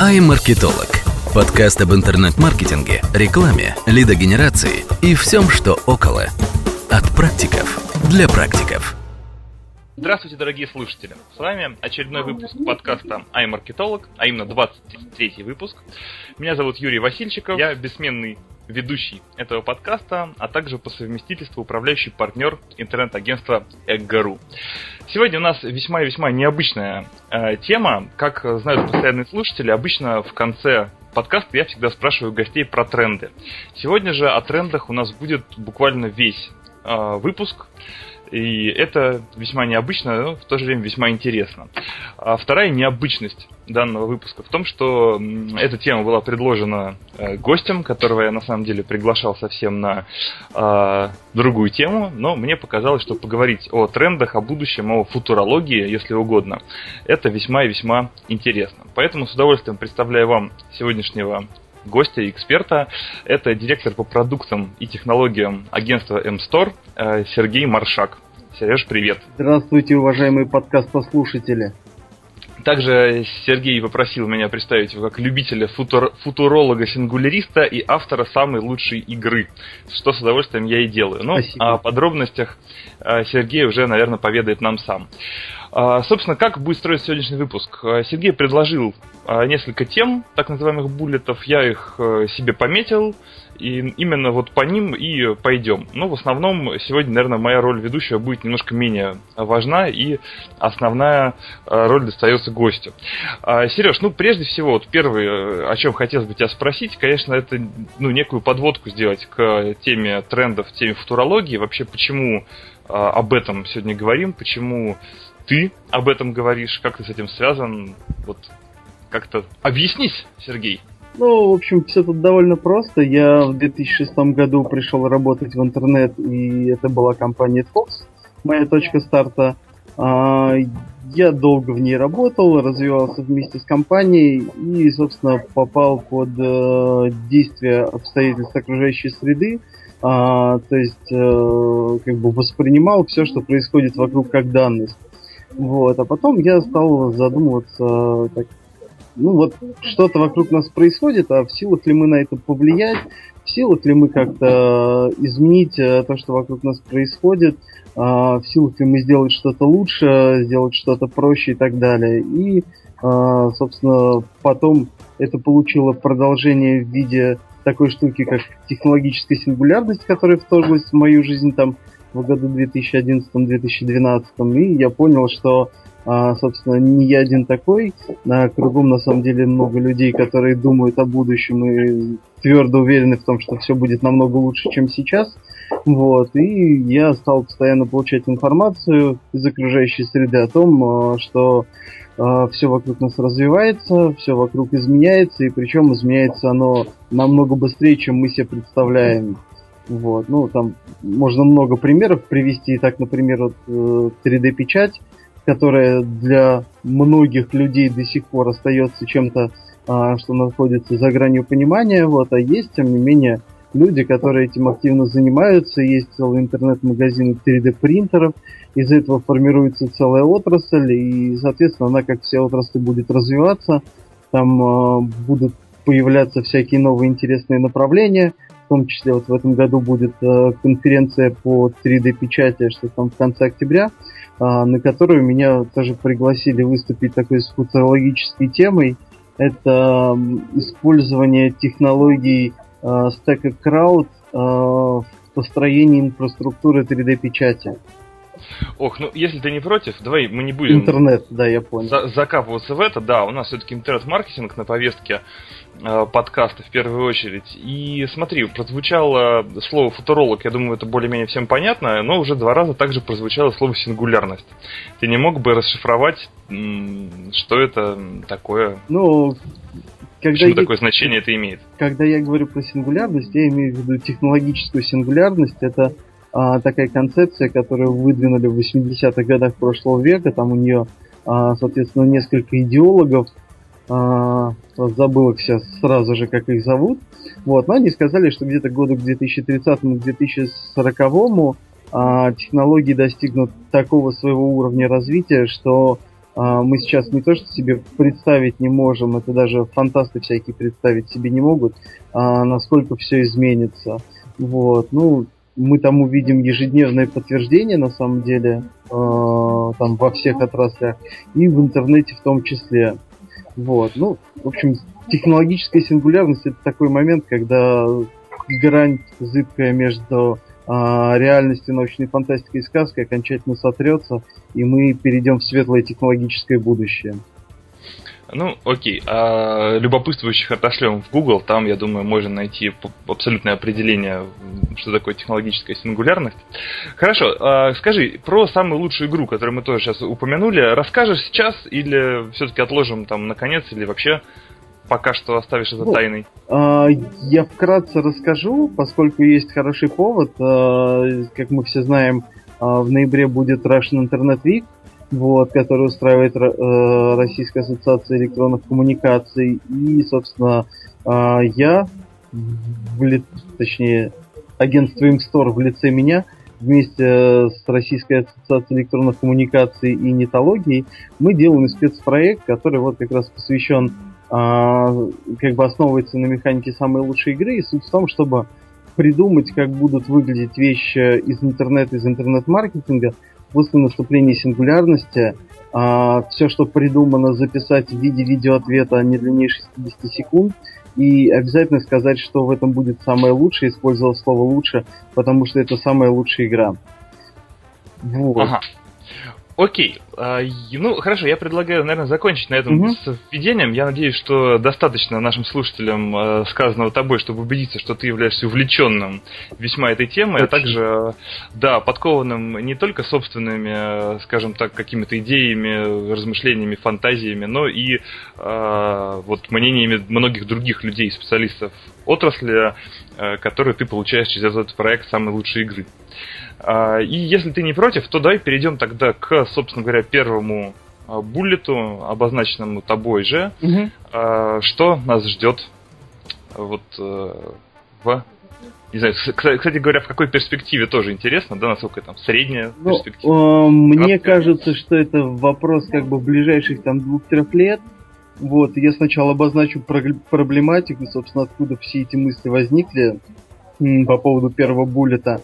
iMarketolog. Подкаст об интернет-маркетинге, рекламе, лидогенерации и всем, что около. От практиков для практиков. Здравствуйте, дорогие слушатели! С вами очередной выпуск подкаста iMarketolog, а именно 23 выпуск. Меня зовут Юрий Васильчиков, я бессменный ведущий этого подкаста, а также по совместительству управляющий партнер интернет-агентства Эггару. Сегодня у нас весьма и весьма необычная э, тема. Как знают постоянные слушатели, обычно в конце подкаста я всегда спрашиваю гостей про тренды. Сегодня же о трендах у нас будет буквально весь э, выпуск. И это весьма необычно, но в то же время весьма интересно. А вторая необычность данного выпуска в том, что эта тема была предложена э, гостем, которого я на самом деле приглашал совсем на э, другую тему, но мне показалось, что поговорить о трендах, о будущем, о футурологии, если угодно, это весьма и весьма интересно. Поэтому с удовольствием представляю вам сегодняшнего гостя и эксперта. Это директор по продуктам и технологиям агентства M-Store э, Сергей Маршак. Сереж, привет. Здравствуйте, уважаемые подкаст-послушатели. Также Сергей попросил меня представить его как любителя футур, футуролога-сингуляриста и автора самой лучшей игры, что с удовольствием я и делаю. Но ну, Спасибо. о подробностях э, Сергей уже, наверное, поведает нам сам. А, собственно, как будет строиться сегодняшний выпуск? А, Сергей предложил а, несколько тем, так называемых буллетов. Я их э, себе пометил, и именно вот по ним и пойдем. Но в основном сегодня, наверное, моя роль ведущего будет немножко менее важна, и основная роль достается гостю. Сереж, ну, прежде всего, вот первое, э, о чем хотелось бы тебя спросить, конечно, это ну, некую подводку сделать к теме трендов, теме футурологии. Вообще, почему об этом сегодня говорим, почему ты об этом говоришь, как ты с этим связан, вот как-то объяснись, Сергей. Ну, в общем, все тут довольно просто. Я в 2006 году пришел работать в интернет, и это была компания Fox, моя точка старта. А, я долго в ней работал, развивался вместе с компанией и, собственно, попал под э, действие обстоятельств окружающей среды. А, то есть, э, как бы воспринимал все, что происходит вокруг, как данность. Вот, а потом я стал задумываться, так, ну вот что-то вокруг нас происходит, а в силах ли мы на это повлиять, в силах ли мы как-то изменить э, то, что вокруг нас происходит, а, в силах ли мы сделать что-то лучше, сделать что-то проще и так далее. И, собственно, потом это получило продолжение в виде такой штуки, как технологическая сингулярность, которая вторглась в мою жизнь там в году 2011-2012, и я понял, что, а, собственно, не я один такой, а кругом на самом деле много людей, которые думают о будущем и твердо уверены в том, что все будет намного лучше, чем сейчас. Вот, и я стал постоянно получать информацию из окружающей среды о том, а, что все вокруг нас развивается, все вокруг изменяется, и причем изменяется оно намного быстрее, чем мы себе представляем. Вот, ну, там можно много примеров привести. Так, например, вот, э, 3D-печать, которая для многих людей до сих пор остается чем-то, э, что находится за гранью понимания. Вот, а есть, тем не менее, люди, которые этим активно занимаются. Есть целый интернет-магазин 3D-принтеров. Из этого формируется целая отрасль, и, соответственно, она, как все отрасли, будет развиваться. Там э, будут появляться всякие новые интересные направления – в том числе вот в этом году будет э, конференция по 3D-печати, что там в конце октября, на которую меня тоже пригласили выступить такой с футурологической темой. Это использование технологий э, Stack Crowd э, в построении инфраструктуры 3D-печати. Ох, ну если ты не против, давай мы не будем... Интернет, да, я понял. За закапываться в это, да, у нас все-таки интернет-маркетинг на повестке подкаста в первую очередь. И смотри, прозвучало слово футуролог, я думаю, это более-менее всем понятно, но уже два раза также прозвучало слово сингулярность. Ты не мог бы расшифровать, что это такое? Ну, когда Почему я, такое значение это имеет? Когда я говорю про сингулярность, я имею в виду технологическую сингулярность. Это а, такая концепция, которую выдвинули в 80-х годах прошлого века. Там у нее, а, соответственно, несколько идеологов. А, забыл их сейчас сразу же, как их зовут. Вот, но они сказали, что где-то году к 2030-2040 а, технологии достигнут такого своего уровня развития, что а, мы сейчас не то что себе представить не можем, это даже фантасты всякие представить себе не могут, а, насколько все изменится. Вот, ну, мы там увидим ежедневное подтверждение, на самом деле, э, там во всех отраслях, и в интернете в том числе. Вот, ну, в общем, технологическая сингулярность это такой момент, когда грань зыбкая между э, реальностью, научной фантастикой и сказкой окончательно сотрется, и мы перейдем в светлое технологическое будущее. Ну, окей. А любопытствующих отошлем в Google. Там, я думаю, можно найти абсолютное определение, что такое технологическая сингулярность. Хорошо. А скажи, про самую лучшую игру, которую мы тоже сейчас упомянули, расскажешь сейчас или все-таки отложим там наконец, или вообще пока что оставишь это ну, тайной? А, я вкратце расскажу, поскольку есть хороший повод. А, как мы все знаем, а, в ноябре будет Russian Internet Week, вот, который устраивает э, Российская ассоциация электронных коммуникаций. И, собственно, э, я, в ли, точнее, агентство Imstore в лице меня, вместе с Российской ассоциацией электронных коммуникаций и нетологией, мы делаем спецпроект, который вот как раз посвящен, э, как бы основывается на механике самой лучшей игры. И суть в том, чтобы придумать, как будут выглядеть вещи из интернета, из интернет-маркетинга, после наступления сингулярности а, все, что придумано, записать в виде видеоответа не длиннее 60 секунд, и обязательно сказать, что в этом будет самое лучшее, использовать слово лучше, потому что это самая лучшая игра. Вот. Ага. Окей. А, ну, хорошо, я предлагаю, наверное, закончить на этом угу. с введением. Я надеюсь, что достаточно нашим слушателям а, сказанного тобой, чтобы убедиться, что ты являешься увлеченным весьма этой темой, а также, да, подкованным не только собственными, скажем так, какими-то идеями, размышлениями, фантазиями, но и вот мнениями многих других людей, специалистов отрасли, которые ты получаешь через этот проект самой лучшей игры. А, и если ты не против, то давай перейдем тогда к, собственно говоря, первому а, буллету, обозначенному тобой же. Угу. Что нас ждет вот э, в не знаю, кстати говоря, в какой перспективе тоже интересно, да, насколько там средняя ну, перспектива? Э, мне кажется, что это вопрос как бы ближайших там двух-трех лет. Вот, я сначала обозначу проблематику, собственно, откуда все эти мысли возникли по поводу первого буллета.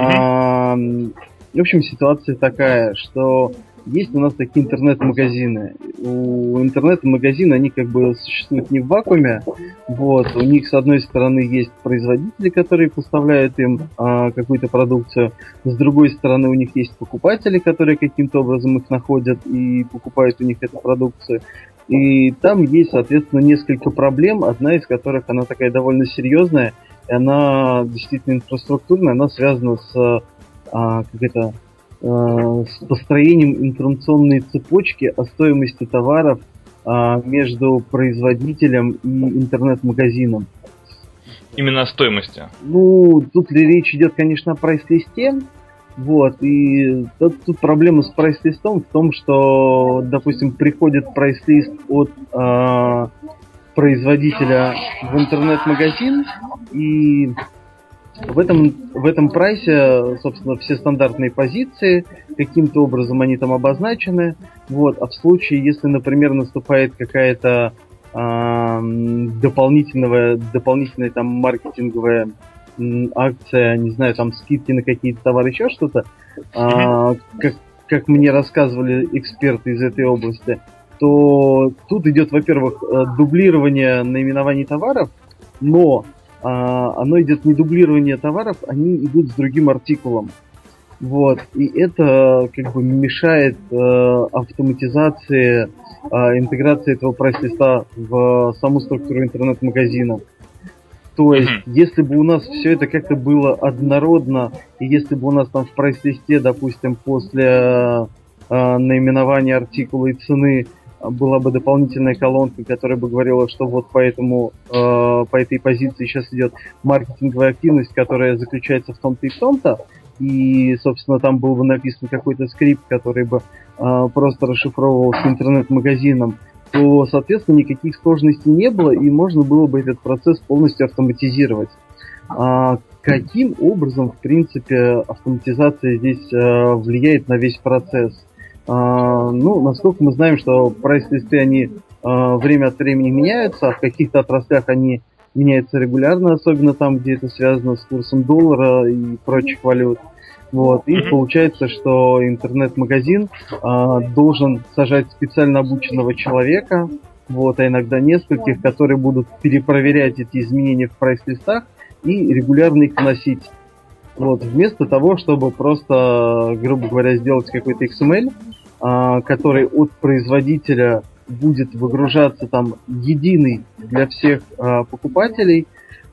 А, в общем, ситуация такая, что есть у нас такие интернет-магазины. У интернет-магазина они как бы существуют не в вакууме. Вот, у них с одной стороны есть производители, которые поставляют им а, какую-то продукцию. С другой стороны у них есть покупатели, которые каким-то образом их находят и покупают у них эту продукцию. И там есть, соответственно, несколько проблем, одна из которых она такая довольно серьезная – и она действительно инфраструктурная, она связана с, а, как это, а, с построением информационной цепочки о стоимости товаров а, между производителем и интернет-магазином. Именно о стоимости? Ну, тут речь идет, конечно, о прайс-листе, вот, и тут, тут проблема с прайс-листом в том, что, допустим, приходит прайс-лист от э, производителя в интернет-магазин, и в этом, в этом прайсе, собственно, все стандартные позиции, каким-то образом они там обозначены. Вот. А в случае, если, например, наступает какая-то э, дополнительная, дополнительная там маркетинговая акция, не знаю, там скидки на какие-то товары, еще что-то, э, как, как мне рассказывали эксперты из этой области, то тут идет, во-первых, э, дублирование наименований товаров, но а, оно идет не дублирование товаров, они идут с другим артикулом. Вот. И это как бы мешает э, автоматизации, э, интеграции этого прайс-листа в саму структуру интернет-магазина. То есть, mm-hmm. если бы у нас все это как-то было однородно, и если бы у нас там в прайс-листе, допустим, после э, наименования артикула и цены была бы дополнительная колонка, которая бы говорила, что вот по этому, э, по этой позиции сейчас идет маркетинговая активность, которая заключается в том-то и в том-то, и, собственно, там был бы написан какой-то скрипт, который бы э, просто расшифровывался интернет-магазином, то, соответственно, никаких сложностей не было, и можно было бы этот процесс полностью автоматизировать. А каким образом, в принципе, автоматизация здесь э, влияет на весь процесс? А, ну, насколько мы знаем, что прайс-листы, они а, время от времени меняются, а в каких-то отраслях они меняются регулярно, особенно там, где это связано с курсом доллара и прочих валют. Вот. И получается, что интернет-магазин а, должен сажать специально обученного человека, вот, а иногда нескольких, которые будут перепроверять эти изменения в прайс-листах и регулярно их вносить. Вот, вместо того, чтобы просто, грубо говоря, сделать какой-то XML, а, который от производителя будет выгружаться там единый для всех а, покупателей,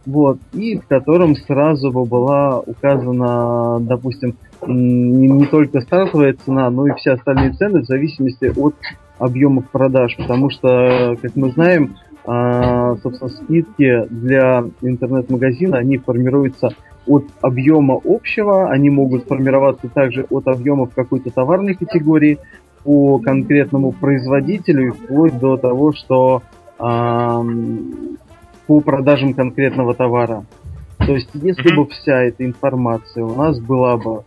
вот, и в котором сразу бы была указана, допустим, не, только стартовая цена, но и все остальные цены в зависимости от объемов продаж, потому что, как мы знаем, а, собственно, скидки для интернет-магазина, они формируются от объема общего, они могут формироваться также от объемов какой-то товарной категории по конкретному производителю, вплоть до того, что э, по продажам конкретного товара. То есть, если бы вся эта информация у нас была бы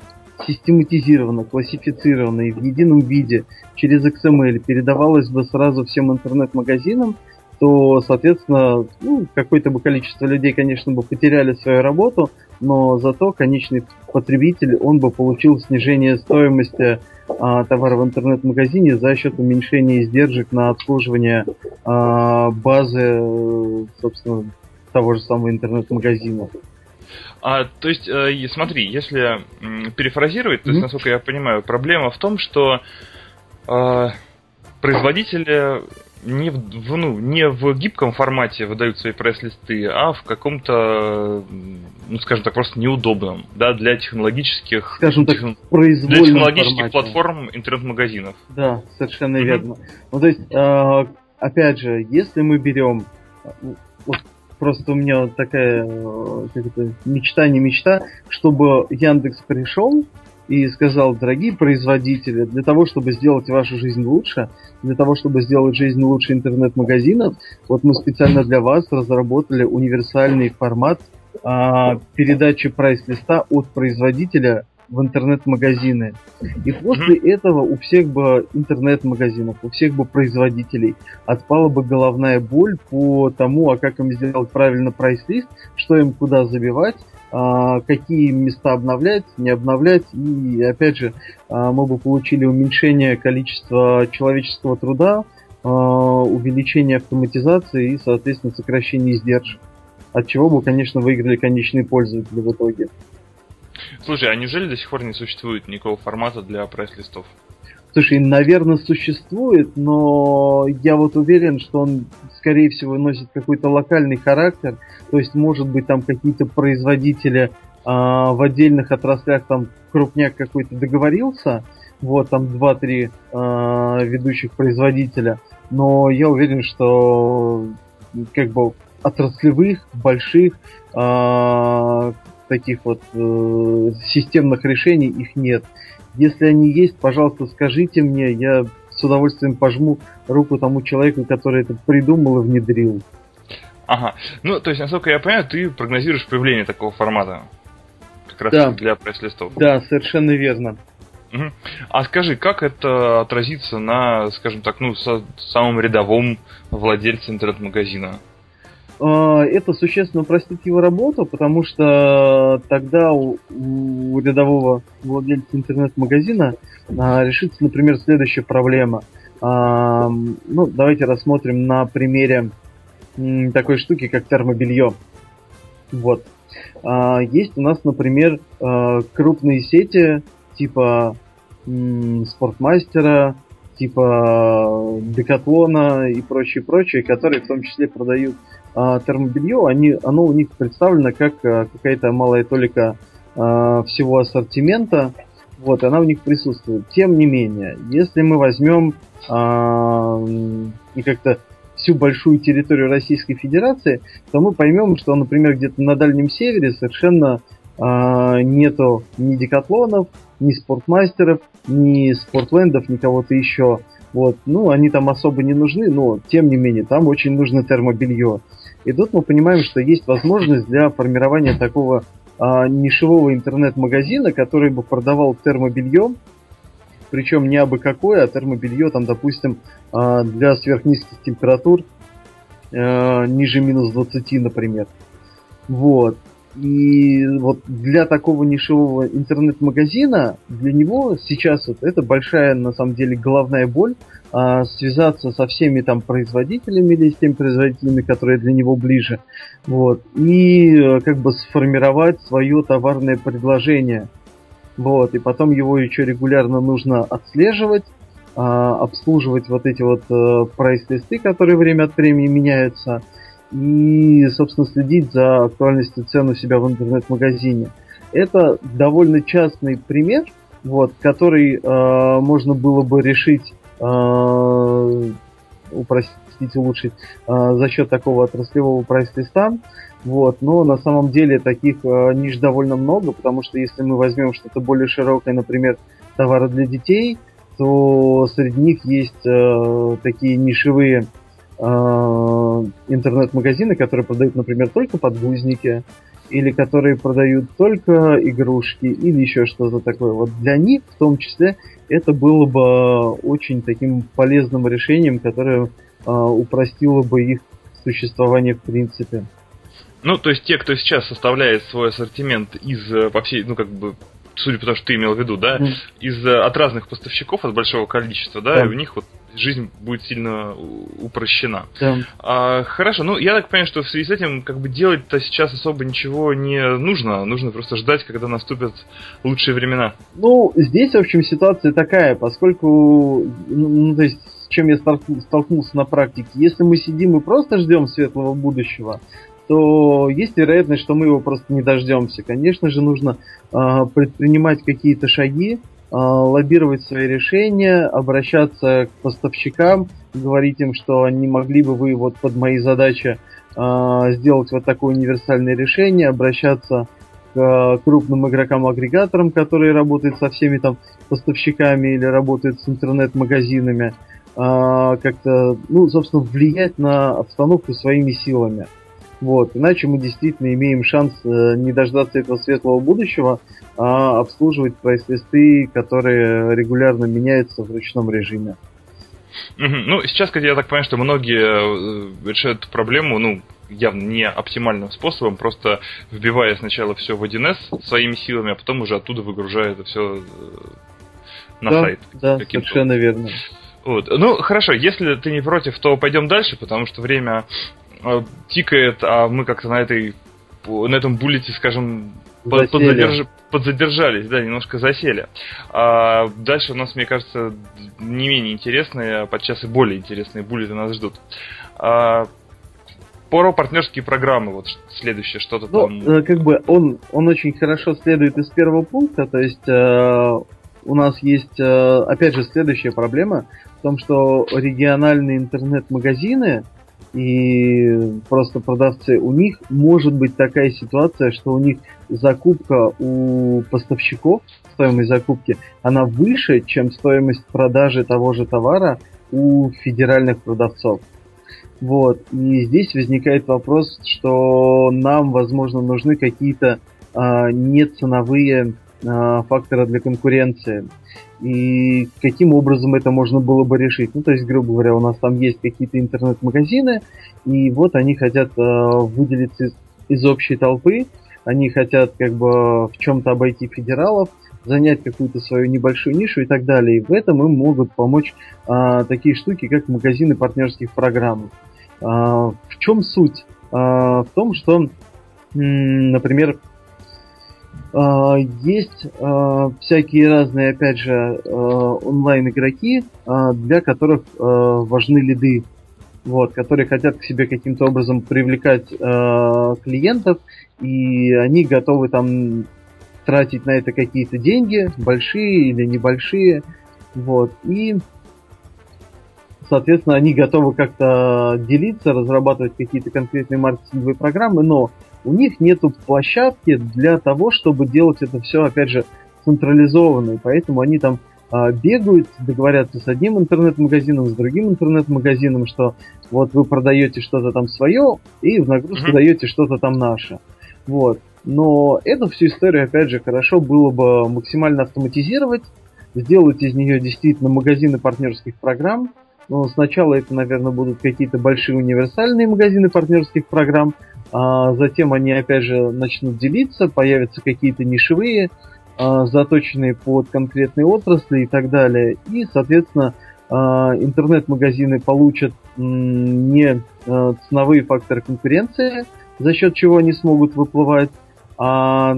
систематизирована, классифицирована и в едином виде через XML передавалась бы сразу всем интернет-магазинам, то, соответственно, ну, какое-то бы количество людей, конечно, бы потеряли свою работу, но зато конечный потребитель, он бы получил снижение стоимости а, товара в интернет-магазине за счет уменьшения издержек на обслуживание а, базы, собственно, того же самого интернет-магазина. А, то есть, э, смотри, если э, перефразировать, то есть, насколько я понимаю, проблема в том, что э, производители не в, ну, не в гибком формате выдают свои пресс-листы, а в каком-то, ну, скажем так, просто неудобном, да, для технологических, скажем так, техно... для технологических формате. платформ интернет-магазинов. Да, совершенно mm-hmm. верно. Ну, то есть, э, опять же, если мы берем, вот просто у меня такая как это, мечта, не мечта, чтобы Яндекс пришел и сказал, дорогие производители, для того, чтобы сделать вашу жизнь лучше, для того, чтобы сделать жизнь лучше интернет-магазинов, вот мы специально для вас разработали универсальный формат а, передачи прайс-листа от производителя в интернет-магазины. И после этого у всех бы интернет-магазинов, у всех бы производителей отпала бы головная боль по тому, а как им сделать правильно прайс-лист, что им куда забивать, какие места обновлять, не обновлять. И опять же, а, мы бы получили уменьшение количества человеческого труда, а, увеличение автоматизации и, соответственно, сокращение издержек. От чего бы, конечно, выиграли конечные пользователи в итоге. Слушай, а неужели до сих пор не существует никакого формата для прайс-листов? Слушай, наверное, существует, но я вот уверен, что он, скорее всего, носит какой-то локальный характер. То есть, может быть, там какие-то производители а, в отдельных отраслях, там крупняк какой-то договорился, вот там 2-3 а, ведущих производителя, но я уверен, что как бы отраслевых, больших, а, таких вот э, системных решений их нет. Если они есть, пожалуйста, скажите мне, я с удовольствием пожму руку тому человеку, который это придумал и внедрил. Ага. Ну, то есть, насколько я понимаю, ты прогнозируешь появление такого формата. Как раз да. для пресс-листов. Да, совершенно верно. Угу. А скажи, как это отразится на, скажем так, ну, самом рядовом владельце интернет-магазина? А, это существенно упростит его работу, потому что тогда у, у рядового владельца интернет-магазина а, решится, например, следующая проблема. А, ну, давайте рассмотрим на примере м, такой штуки, как термобелье. Вот. А, есть у нас, например, а, крупные сети типа м, Спортмастера, типа Декатлона и прочее, прочее, которые в том числе продают а, термобелье, они, оно у них представлено как а, какая-то малая толика а, всего ассортимента, вот, она у них присутствует. Тем не менее, если мы возьмем а, и как-то всю большую территорию Российской Федерации, то мы поймем, что, например, где-то на Дальнем Севере совершенно а, нету ни декатлонов, ни спортмастеров, ни спортлендов, ни кого-то еще. Вот, ну, они там особо не нужны, но тем не менее, там очень нужно термобелье. И тут мы понимаем, что есть возможность для формирования такого а, нишевого интернет-магазина, который бы продавал термобелье причем не абы какое, а термобелье, там, допустим, э, для сверхнизких температур, э, ниже минус 20, например. Вот. И вот для такого нишевого интернет-магазина, для него сейчас вот это большая, на самом деле, головная боль, а, связаться со всеми там производителями или с теми производителями, которые для него ближе, вот, и э, как бы сформировать свое товарное предложение, вот, и потом его еще регулярно нужно отслеживать, а, обслуживать вот эти вот а, прайс-листы, которые время от времени меняются, и, собственно, следить за актуальностью цен у себя в интернет-магазине. Это довольно частный пример, вот, который э, можно было бы решить, э, упростить, улучшить э, за счет такого отраслевого прайс-листа. Вот, но на самом деле таких э, ниш довольно много, потому что если мы возьмем что-то более широкое, например, товары для детей, то среди них есть э, такие нишевые интернет-магазины, которые продают, например, только подгузники, или которые продают только игрушки, или еще что-то такое. Вот для них, в том числе, это было бы очень таким полезным решением, которое э, упростило бы их существование в принципе. Ну, то есть те, кто сейчас составляет свой ассортимент из э, по всей, ну как бы судя по тому, что ты имел в виду, да, mm. из э, от разных поставщиков, от большого количества, да, да, и у них вот жизнь будет сильно упрощена. Да. А, хорошо, ну я так понимаю, что в связи с этим как бы делать-то сейчас особо ничего не нужно, нужно просто ждать, когда наступят лучшие времена. Ну, здесь, в общем, ситуация такая, поскольку, ну, ну то есть, с чем я столкнулся на практике, если мы сидим и просто ждем светлого будущего, то есть вероятность, что мы его просто не дождемся. Конечно же, нужно э, предпринимать какие-то шаги, лоббировать свои решения, обращаться к поставщикам, говорить им, что не могли бы вы вот под мои задачи э, сделать вот такое универсальное решение, обращаться к крупным игрокам-агрегаторам, которые работают со всеми там поставщиками или работают с интернет-магазинами, как-то, ну, собственно, влиять на обстановку своими силами. Вот. Иначе мы действительно имеем шанс э, не дождаться этого светлого будущего, а обслуживать прайс-листы, которые регулярно меняются в ручном режиме. Ну, сейчас, я так понимаю, что многие э, решают проблему, ну, явно не оптимальным способом, просто вбивая сначала все в 1С своими силами, а потом уже оттуда выгружая это все э, на да, сайт. Да, совершенно верно. Вот. Ну, хорошо, если ты не против, то пойдем дальше, потому что время тикает, а мы как-то на этой на этом буллете, скажем, подзадерж... подзадержались, да, немножко засели. А дальше у нас, мне кажется, не менее интересные, а подчас и более интересные буллеты нас ждут. А, про партнерские программы, вот следующее, что-то ну, там. Э, как бы он, он очень хорошо следует из первого пункта, то есть э, у нас есть, э, опять же, следующая проблема в том, что региональные интернет-магазины, и просто продавцы, у них может быть такая ситуация, что у них закупка у поставщиков, стоимость закупки, она выше, чем стоимость продажи того же товара у федеральных продавцов. Вот. И здесь возникает вопрос, что нам, возможно, нужны какие-то а, неценовые а, фактора для конкуренции. И каким образом это можно было бы решить? Ну, то есть, грубо говоря, у нас там есть какие-то интернет-магазины, и вот они хотят а, выделиться из, из общей толпы, они хотят как бы в чем-то обойти федералов, занять какую-то свою небольшую нишу и так далее. И в этом им могут помочь а, такие штуки, как магазины партнерских программ. А, в чем суть? А, в том, что, м, например, есть uh, всякие разные, опять же, uh, онлайн-игроки, для которых важны лиды, вот, которые хотят к себе каким-то образом привлекать клиентов, и они готовы там тратить на это какие-то деньги, большие или небольшие, вот, и соответственно, они готовы как-то делиться, разрабатывать какие-то конкретные маркетинговые программы, но у них нету площадки для того, чтобы делать это все, опять же, централизованно. И поэтому они там а, бегают, договорятся с одним интернет-магазином, с другим интернет-магазином, что вот вы продаете что-то там свое, и в нагрузку mm-hmm. даете что-то там наше. Вот. Но эту всю историю, опять же, хорошо было бы максимально автоматизировать, сделать из нее действительно магазины партнерских программ. Но сначала это, наверное, будут какие-то большие универсальные магазины партнерских программ, а затем они, опять же, начнут делиться, появятся какие-то нишевые, а, заточенные под конкретные отрасли и так далее. И, соответственно, а, интернет-магазины получат не ценовые факторы конкуренции, за счет чего они смогут выплывать, а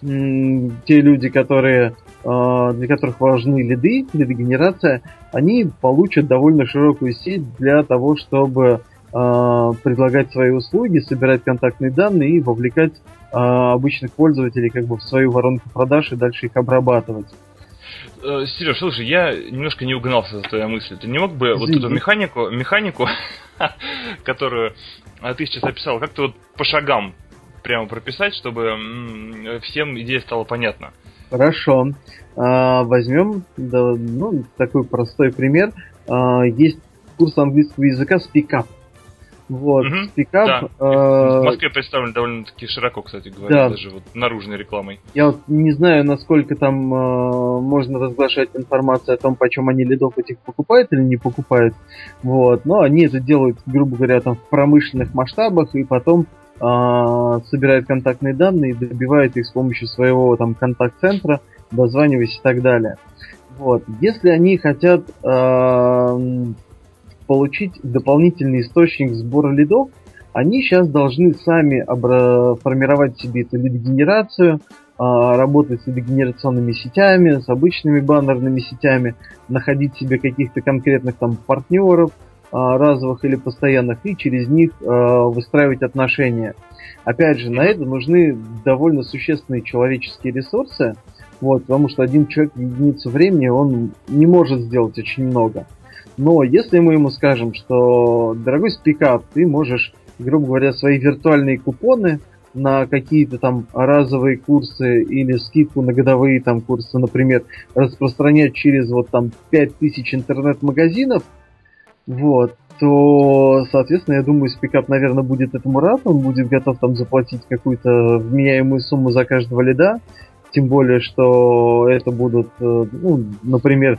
те люди, которые для которых важны лиды, лидогенерация, они получат довольно широкую сеть для того, чтобы предлагать свои услуги, собирать контактные данные и вовлекать обычных пользователей как бы в свою воронку продаж и дальше их обрабатывать. Э, Сереж, слушай, я немножко не угнался за твоей мыслью. Ты не мог бы Извини. вот эту механику, механику, которую ты сейчас описал, как-то вот по шагам прямо прописать, чтобы всем идея стала понятна? Хорошо. А, возьмем да, ну, такой простой пример. А, есть курс английского языка Speak Up. Вот, угу, пикап. Да. Э... В Москве представлен довольно-таки широко, кстати говоря, да. даже вот наружной рекламой. Я вот не знаю, насколько там э, можно разглашать информацию о том, почем они лидов этих покупают или не покупают. Вот, но они это делают, грубо говоря, там в промышленных масштабах и потом э, собирают контактные данные и добивают их с помощью своего там контакт-центра, дозваниваясь и так далее. Вот, если они хотят э, получить дополнительный источник сбора лидов, они сейчас должны сами обра- формировать себе эту лид-генерацию, а, работать с лид-генерационными сетями, с обычными баннерными сетями, находить себе каких-то конкретных там партнеров, а, разовых или постоянных, и через них а, выстраивать отношения. Опять же, на это нужны довольно существенные человеческие ресурсы, вот, потому что один человек в единицу времени, он не может сделать очень много. Но если мы ему скажем, что, дорогой спикап, ты можешь, грубо говоря, свои виртуальные купоны на какие-то там разовые курсы или скидку на годовые там курсы, например, распространять через вот там 5000 интернет-магазинов, вот, то, соответственно, я думаю, спикап, наверное, будет этому рад, он будет готов там заплатить какую-то вменяемую сумму за каждого лида, тем более, что это будут, э, ну, например,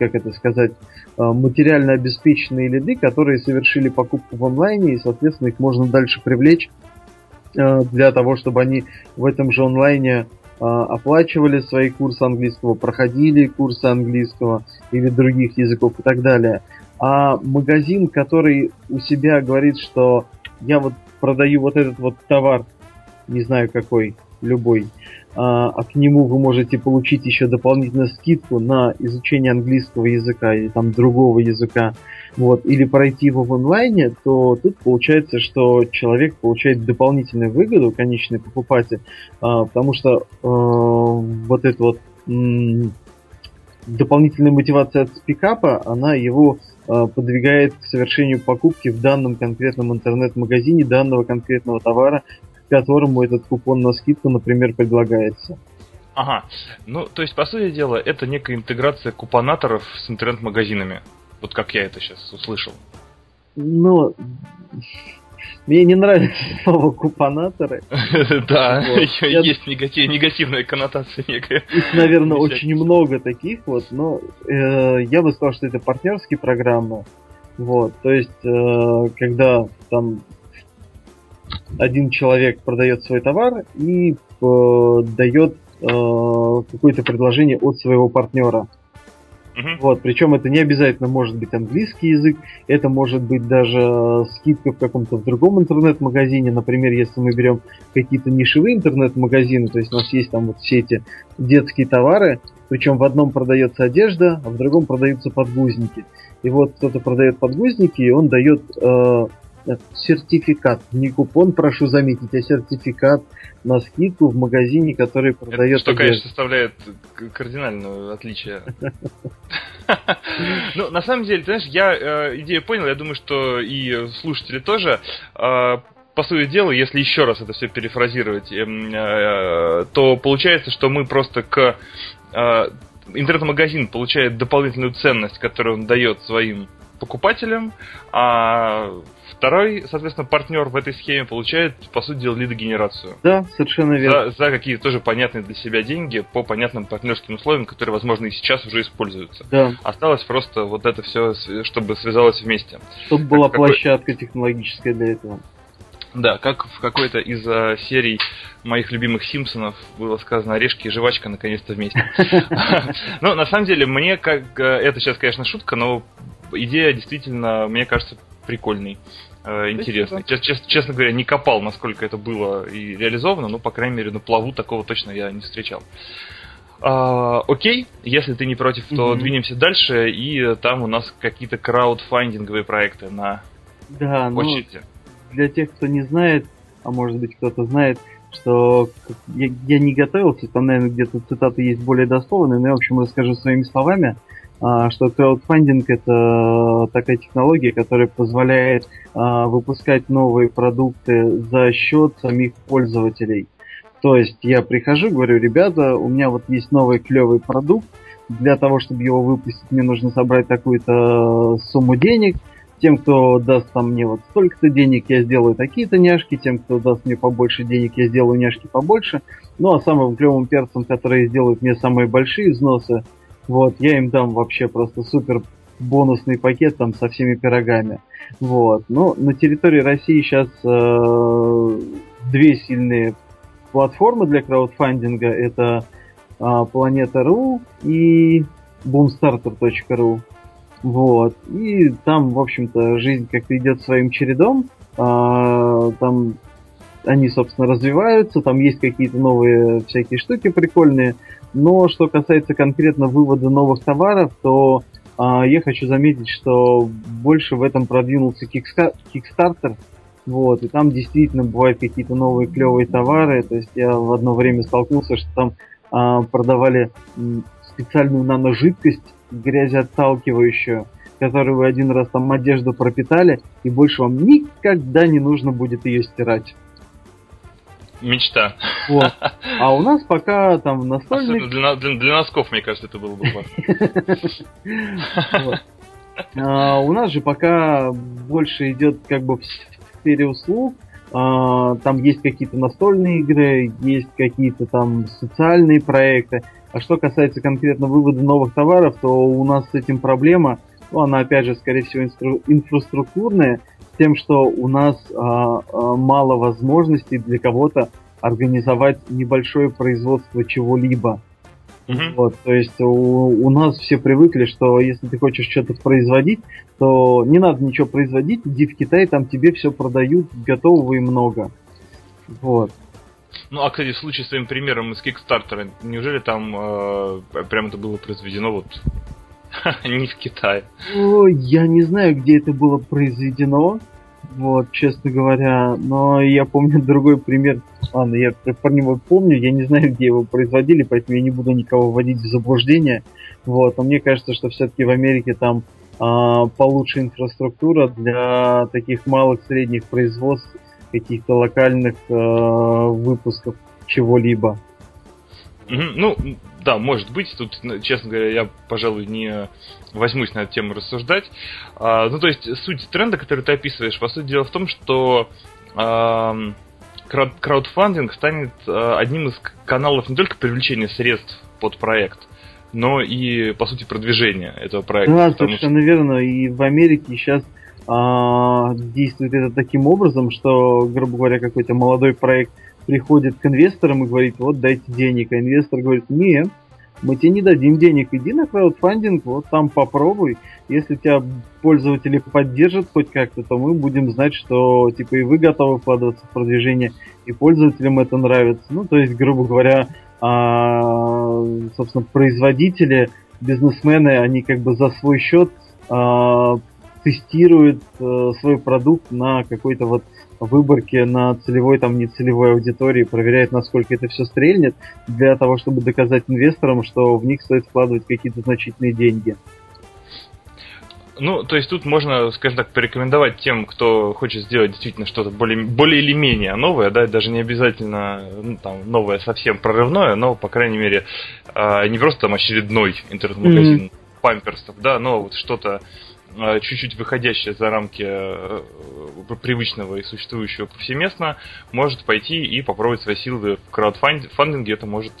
как это сказать, э, материально обеспеченные лиды, которые совершили покупку в онлайне, и, соответственно, их можно дальше привлечь э, для того, чтобы они в этом же онлайне э, оплачивали свои курсы английского, проходили курсы английского или других языков и так далее. А магазин, который у себя говорит, что я вот продаю вот этот вот товар, не знаю какой, любой, а, а к нему вы можете получить еще дополнительную скидку на изучение английского языка или там другого языка, вот, или пройти его в онлайне, то тут получается, что человек получает дополнительную выгоду, конечный покупатель, а, потому что э, вот эта вот дополнительная мотивация от спикапа, она его э, подвигает к совершению покупки в данном конкретном интернет-магазине данного конкретного товара которому этот купон на скидку, например, предлагается. Ага. Ну, то есть, по сути дела, это некая интеграция купонаторов с интернет-магазинами. Вот как я это сейчас услышал. Ну, мне не нравится слово купонаторы. Да, есть негативная коннотация некая. Их, наверное, очень много таких вот, но э, я бы сказал, что это партнерские программы. Вот, то есть, э, когда там один человек продает свой товар и э, дает э, какое-то предложение от своего партнера. Uh-huh. Вот, причем это не обязательно может быть английский язык, это может быть даже скидка в каком-то в другом интернет-магазине. Например, если мы берем какие-то нишевые интернет-магазины, то есть у нас есть там вот все эти детские товары, причем в одном продается одежда, а в другом продаются подгузники. И вот кто-то продает подгузники, и он дает э, сертификат. Не купон, прошу заметить, а сертификат на скидку в магазине, который продает... Это, что, конечно, составляет кардинальное отличие. Ну, на самом деле, знаешь, я э, идею понял, я думаю, что и слушатели тоже э, по сути дела, если еще раз это все перефразировать, эм, э, то получается, что мы просто к интернет-магазин получает дополнительную ценность, которую он дает своим покупателем, а второй, соответственно, партнер в этой схеме получает, по сути дела, лидогенерацию. Да, совершенно верно. За, за какие-то тоже понятные для себя деньги по понятным партнерским условиям, которые, возможно, и сейчас уже используются. Да. Осталось просто вот это все, чтобы связалось вместе. Чтобы была какой... площадка технологическая для этого. Да, как в какой-то из uh, серий моих любимых Симпсонов было сказано, орешки и жвачка наконец-то вместе. Ну, на самом деле, мне как... Э, это сейчас, конечно, шутка, но идея действительно, мне кажется, прикольный, э, интересный. Чест, честно говоря, не копал, насколько это было и реализовано, но, по крайней мере, на плаву такого точно я не встречал. А, окей, если ты не против, то mm-hmm. двинемся дальше, и там у нас какие-то краудфандинговые проекты на да, очереди. Ну, для тех, кто не знает, а может быть кто-то знает, что я, я не готовился, там, наверное, где-то цитаты есть более дословные, но я, в общем, расскажу своими словами. А, что краудфандинг это такая технология, которая позволяет а, выпускать новые продукты за счет самих пользователей. То есть я прихожу, говорю, ребята, у меня вот есть новый клевый продукт, для того, чтобы его выпустить, мне нужно собрать такую-то сумму денег. Тем, кто даст там мне вот столько-то денег, я сделаю такие-то няшки. Тем, кто даст мне побольше денег, я сделаю няшки побольше. Ну а самым клевым перцем, которые сделают мне самые большие взносы, вот, я им дам вообще просто супер бонусный пакет там со всеми пирогами. Вот. Но на территории России сейчас э, две сильные платформы для краудфандинга. Это э, Планета.ру и boomstarter.ru. Вот. И там, в общем-то, жизнь как-то идет своим чередом. А, там они, собственно, развиваются, там есть какие-то новые всякие штуки прикольные. Но что касается конкретно вывода новых товаров, то а, я хочу заметить, что больше в этом продвинулся Kickstarter. Вот, и там действительно бывают какие-то новые клевые товары. То есть я в одно время столкнулся, что там а, продавали специальную наножидкость грязеотталкивающую, которую вы один раз там одежду пропитали, и больше вам никогда не нужно будет ее стирать. Мечта. Вот. А у нас пока там настольный... Для, для, для носков, мне кажется, это было бы классно. А, у нас же пока больше идет как бы в сфере услуг. А, там есть какие-то настольные игры, есть какие-то там социальные проекты. А что касается конкретно вывода новых товаров, то у нас с этим проблема. Ну, она, опять же, скорее всего, инфраструктурная тем, что у нас а, а, мало возможностей для кого-то организовать небольшое производство чего-либо. Mm-hmm. Вот, то есть у, у нас все привыкли, что если ты хочешь что-то производить, то не надо ничего производить, иди в Китай, там тебе все продают готового и много. Вот. Ну, а, кстати, в случае с твоим примером из Kickstarter, неужели там э, прям это было произведено вот не в Китае? О, я не знаю, где это было произведено, вот, честно говоря. Но я помню другой пример. Ладно, я про него помню, я не знаю, где его производили, поэтому я не буду никого вводить в заблуждение. Вот, но мне кажется, что все-таки в Америке там а, получше инфраструктура для таких малых средних производств, каких-то локальных а, выпусков чего-либо. Ну, да, может быть. Тут, ну, честно говоря, я, пожалуй, не возьмусь на эту тему рассуждать. А, ну, то есть, суть тренда, который ты описываешь, по сути дела в том, что а, краудфандинг станет а, одним из каналов не только привлечения средств под проект, но и, по сути, продвижения этого проекта. Да, совершенно что... верно. И в Америке сейчас а, действует это таким образом, что, грубо говоря, какой-то молодой проект приходит к инвесторам и говорит, вот дайте денег, а инвестор говорит, нет, мы тебе не дадим денег, иди на краудфандинг, вот там попробуй. Если тебя пользователи поддержат хоть как-то, то мы будем знать, что типа и вы готовы вкладываться в продвижение, и пользователям это нравится. Ну, то есть, грубо говоря, а, собственно, производители, бизнесмены, они как бы за свой счет а, тестируют а, свой продукт на какой-то вот выборки на целевой, там, нецелевой аудитории, проверяет, насколько это все стрельнет, для того, чтобы доказать инвесторам, что в них стоит вкладывать какие-то значительные деньги. Ну, то есть тут можно, скажем так, порекомендовать тем, кто хочет сделать действительно что-то более, более или менее новое, да, даже не обязательно ну, там, новое совсем прорывное, но, по крайней мере, э, не просто там очередной интернет-магазин mm-hmm. памперсов, да, но вот что-то чуть-чуть выходящее за рамки э, привычного и существующего повсеместно, может пойти и попробовать свои силы в краудфандинге. Это может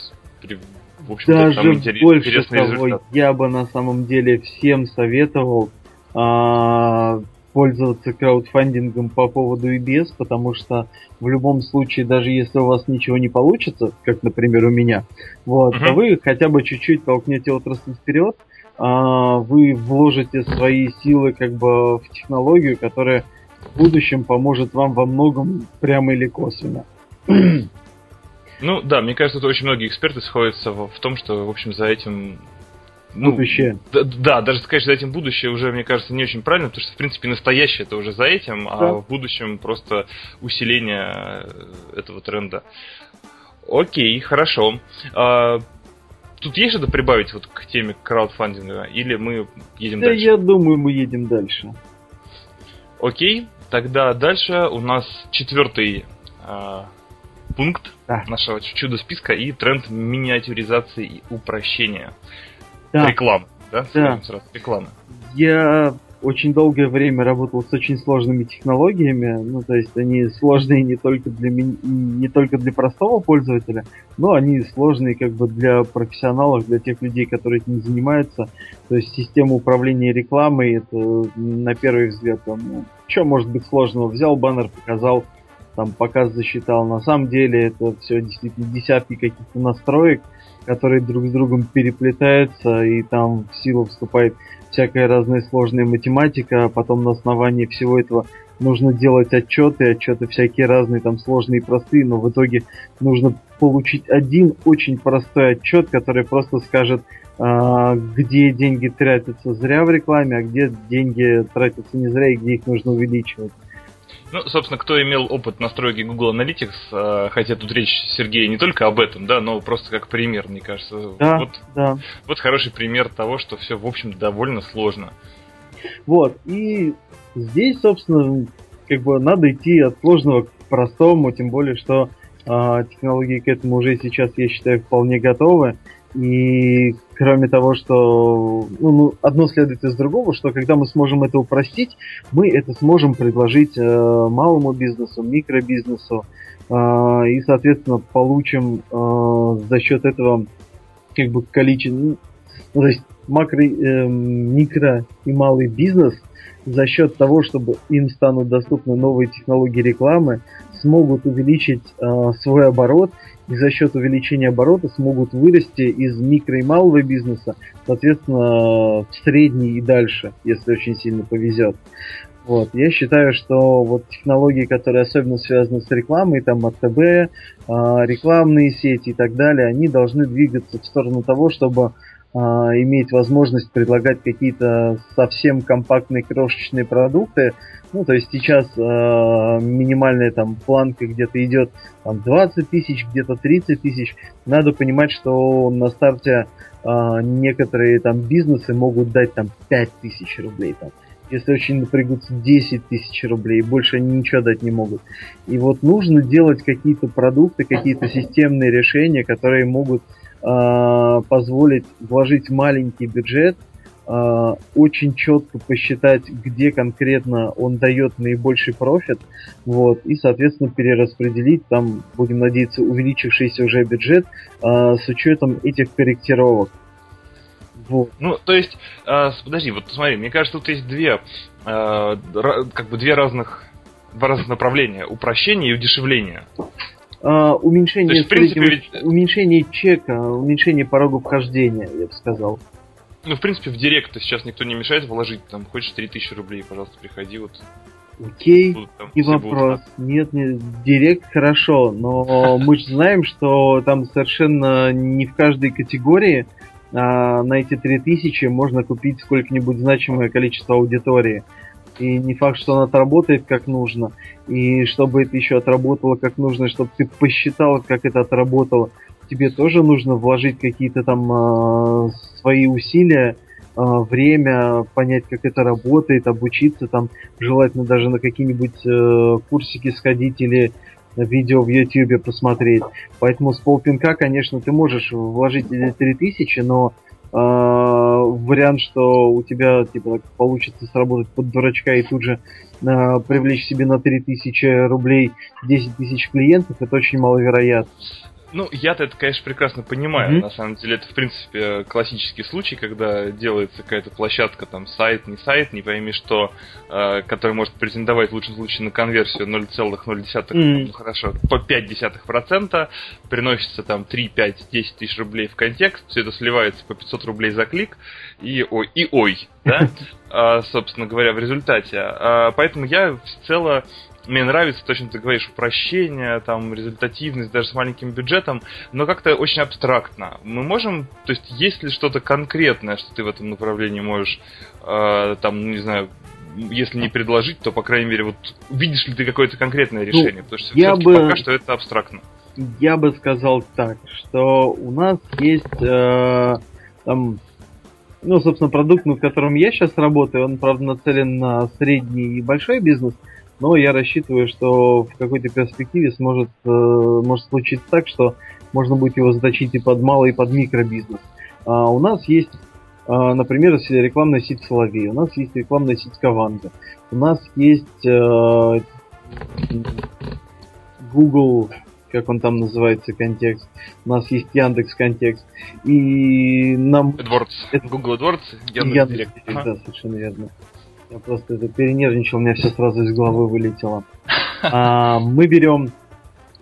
в общем Даже больше того, результат. я бы на самом деле всем советовал а, пользоваться краудфандингом по поводу и без, потому что в любом случае, даже если у вас ничего не получится, как, например, у меня, вот, uh-huh. вы хотя бы чуть-чуть толкнете отрасль вперед, вы вложите свои силы как бы в технологию, которая в будущем поможет вам во многом прямо или косвенно. Ну да, мне кажется, это очень многие эксперты сходятся в, в том, что, в общем, за этим ну, будущее. Да, да, даже сказать, что за этим будущее уже, мне кажется, не очень правильно, потому что, в принципе, настоящее это уже за этим, а да. а в будущем просто усиление э, этого тренда. Окей, хорошо. Тут есть что-то прибавить вот к теме краудфандинга, или мы едем да, дальше? я думаю, мы едем дальше. Окей, тогда дальше у нас четвертый а, пункт да. нашего чудо-списка и тренд миниатюризации и упрощения. Да. Реклам, да? Да. Сразу, рекламы. Я очень долгое время работал с очень сложными технологиями, ну то есть они сложные не только для не только для простого пользователя, но они сложные как бы для профессионалов, для тех людей, которые этим занимаются. То есть система управления рекламой, это на первый взгляд, там, ну, что может быть сложного? Взял баннер, показал, там показ засчитал. На самом деле это все действительно десятки каких-то настроек, которые друг с другом переплетаются, и там в силу вступает всякая разная сложная математика, а потом на основании всего этого нужно делать отчеты, отчеты всякие разные, там сложные и простые, но в итоге нужно получить один очень простой отчет, который просто скажет, а, где деньги тратятся зря в рекламе, а где деньги тратятся не зря и где их нужно увеличивать. Ну, собственно, кто имел опыт настройки Google Analytics, э, хотя тут речь, Сергей, не только об этом, да, но просто как пример, мне кажется. Да, вот, да. Вот хороший пример того, что все, в общем, довольно сложно. Вот, и здесь, собственно, как бы надо идти от сложного к простому, тем более, что э, технологии к этому уже сейчас, я считаю, вполне готовы. И кроме того, что ну, ну, одно следует из другого, что когда мы сможем это упростить, мы это сможем предложить э, малому бизнесу, микробизнесу, э, и, соответственно, получим э, за счет этого как бы количество, ну, то есть макро, э, микро и малый бизнес за счет того, чтобы им станут доступны новые технологии рекламы, смогут увеличить э, свой оборот и за счет увеличения оборота смогут вырасти из микро и малого бизнеса, соответственно, в средний и дальше, если очень сильно повезет. Вот. Я считаю, что вот технологии, которые особенно связаны с рекламой, там АТБ, э, рекламные сети и так далее, они должны двигаться в сторону того, чтобы иметь возможность предлагать какие-то совсем компактные крошечные продукты, ну, то есть сейчас э, минимальная там планка где-то идет там 20 тысяч, где-то 30 тысяч. Надо понимать, что на старте э, некоторые там бизнесы могут дать там 5 тысяч рублей там. Если очень напрягутся 10 тысяч рублей, больше они ничего дать не могут. И вот нужно делать какие-то продукты, какие-то системные решения, которые могут э, позволить вложить маленький бюджет – э, очень четко посчитать, где конкретно он дает наибольший профит, вот, и, соответственно, перераспределить там, будем надеяться, увеличившийся уже бюджет э, с учетом этих корректировок. Вот. Ну, то есть, э, подожди, вот смотри, мне кажется, тут есть две, э, как бы две разных, два разных направления: упрощение и удешевление. Uh, уменьшение, есть, принципе, ведь... уменьшение чека, уменьшение порога вхождения, я бы сказал. Ну, в принципе, в директ сейчас никто не мешает вложить, там, хочешь 3000 рублей, пожалуйста, приходи, вот. Окей, будут, там, не вопрос. Будут, Нет, нет, директ хорошо, но мы же знаем, что там совершенно не в каждой категории а, на эти 3000 можно купить сколько-нибудь значимое количество аудитории. И не факт, что она отработает как нужно. И чтобы это еще отработало как нужно, чтобы ты посчитал, как это отработало, тебе тоже нужно вложить какие-то там э, свои усилия, э, время, понять, как это работает, обучиться там, желательно даже на какие-нибудь э, курсики сходить или видео в YouTube посмотреть. Поэтому с полпинка, конечно, ты можешь вложить эти 3000, но вариант, что у тебя типа получится сработать под дурачка и тут же э, привлечь себе на 3000 рублей 10 тысяч клиентов, это очень маловероятно. Ну, я-то это, конечно, прекрасно понимаю. Mm-hmm. На самом деле, это, в принципе, классический случай, когда делается какая-то площадка, там, сайт, не сайт, не пойми что, э, который может претендовать в лучшем случае на конверсию 0,0, mm-hmm. ну, хорошо, по 0,5%, приносится там 3, 5, 10 тысяч рублей в контекст, все это сливается по 500 рублей за клик, и ой, и ой, да, а, собственно говоря, в результате. А, поэтому я всецело мне нравится, точно ты говоришь, упрощение, там, результативность, даже с маленьким бюджетом, но как-то очень абстрактно. Мы можем, то есть, есть ли что-то конкретное, что ты в этом направлении можешь, э, там, ну, не знаю, если не предложить, то, по крайней мере, вот видишь ли ты какое-то конкретное ну, решение? Ну, Потому что я бы... пока что это абстрактно. Я бы сказал так, что у нас есть э, там ну, собственно, продукт, над которым я сейчас работаю, он, правда, нацелен на средний и большой бизнес, но я рассчитываю, что в какой-то перспективе сможет, э, может случиться так, что можно будет его заточить и под малый, и под микробизнес. А у нас есть, а, например, рекламная сеть Соловей, у нас есть рекламная сеть Каванга, у нас есть э, Google, как он там называется, контекст. У нас есть Яндекс контекст. И нам... AdWords. Это... Google AdWords, Яндекс, Яндекс ага. да, совершенно верно. Я просто это перенервничал, у меня все сразу из головы вылетело. А, мы берем,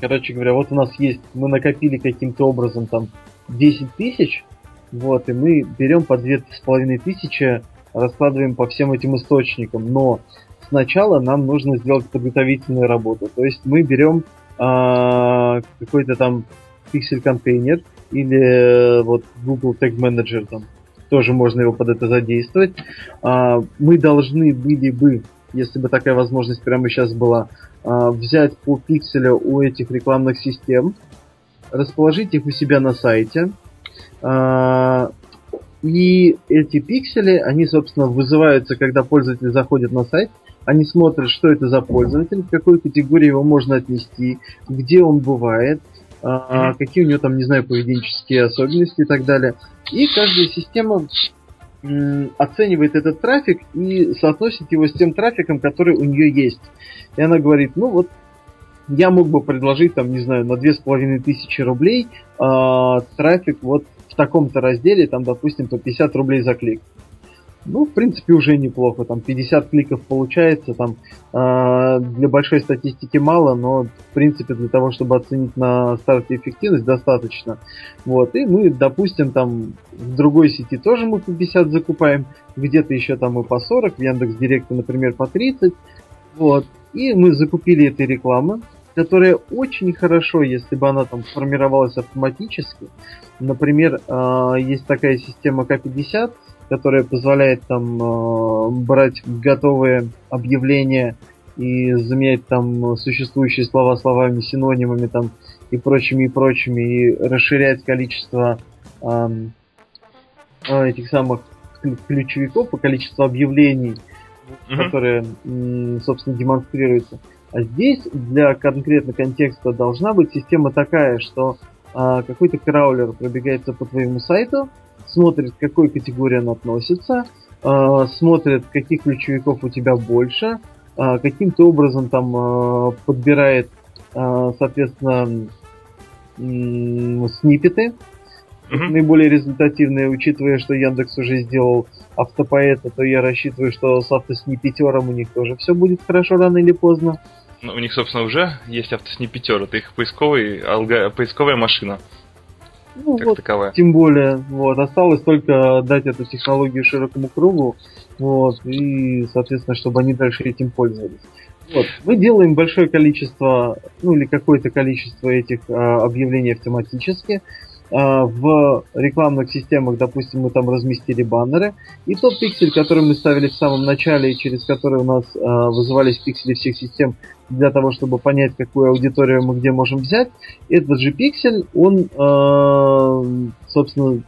короче говоря, вот у нас есть, мы накопили каким-то образом там 10 тысяч, вот, и мы берем по две с половиной тысячи, раскладываем по всем этим источникам, но сначала нам нужно сделать подготовительную работу. То есть мы берем а, какой-то там пиксель-контейнер или вот Google Tag Manager там тоже можно его под это задействовать. А, мы должны были бы, если бы такая возможность прямо сейчас была, а, взять по пикселю у этих рекламных систем, расположить их у себя на сайте. А, и эти пиксели, они, собственно, вызываются, когда пользователь заходит на сайт, они смотрят, что это за пользователь, в какой категории его можно отнести, где он бывает, какие у него там, не знаю, поведенческие особенности и так далее. И каждая система оценивает этот трафик и соотносит его с тем трафиком, который у нее есть. И она говорит, ну вот я мог бы предложить там, не знаю, на две с половиной тысячи рублей э, трафик вот в таком-то разделе, там, допустим, по 50 рублей за клик. Ну, в принципе, уже неплохо. Там 50 кликов получается. Там э, для большой статистики мало, но в принципе для того, чтобы оценить на старте эффективность, достаточно. Вот. И мы, допустим, там в другой сети тоже мы по 50 закупаем, где-то еще там мы по 40, в Яндекс Директе, например, по 30. Вот. И мы закупили этой рекламы, которая очень хорошо, если бы она там формировалась автоматически. Например, э, есть такая система К50, которая позволяет там э, брать готовые объявления и заменять там существующие слова словами, синонимами там и прочими и прочими, и расширять количество э, этих самых ключевиков и количество объявлений, mm-hmm. которые, собственно, демонстрируются. А здесь для конкретно контекста должна быть система такая, что э, какой-то краулер пробегается по твоему сайту, смотрит, к какой категории он относится, э, смотрит, каких ключевиков у тебя больше, э, каким-то образом там э, подбирает, э, соответственно, э, снипеты, mm-hmm. наиболее результативные, учитывая, что Яндекс уже сделал автопоэта, то я рассчитываю, что с автоснипетером у них тоже все будет хорошо рано или поздно. Ну, у них, собственно, уже есть автоснипетер, это их поисковый, алга... поисковая машина. Ну, как вот, таковая. Тем более, вот, осталось только дать эту технологию широкому кругу, вот, и, соответственно, чтобы они дальше этим пользовались. Вот. Мы делаем большое количество, ну или какое-то количество этих а, объявлений автоматически. А, в рекламных системах, допустим, мы там разместили баннеры, и тот пиксель, который мы ставили в самом начале, и через который у нас а, вызывались пиксели всех систем для того, чтобы понять, какую аудиторию мы где можем взять, этот же пиксель, он, а, собственно,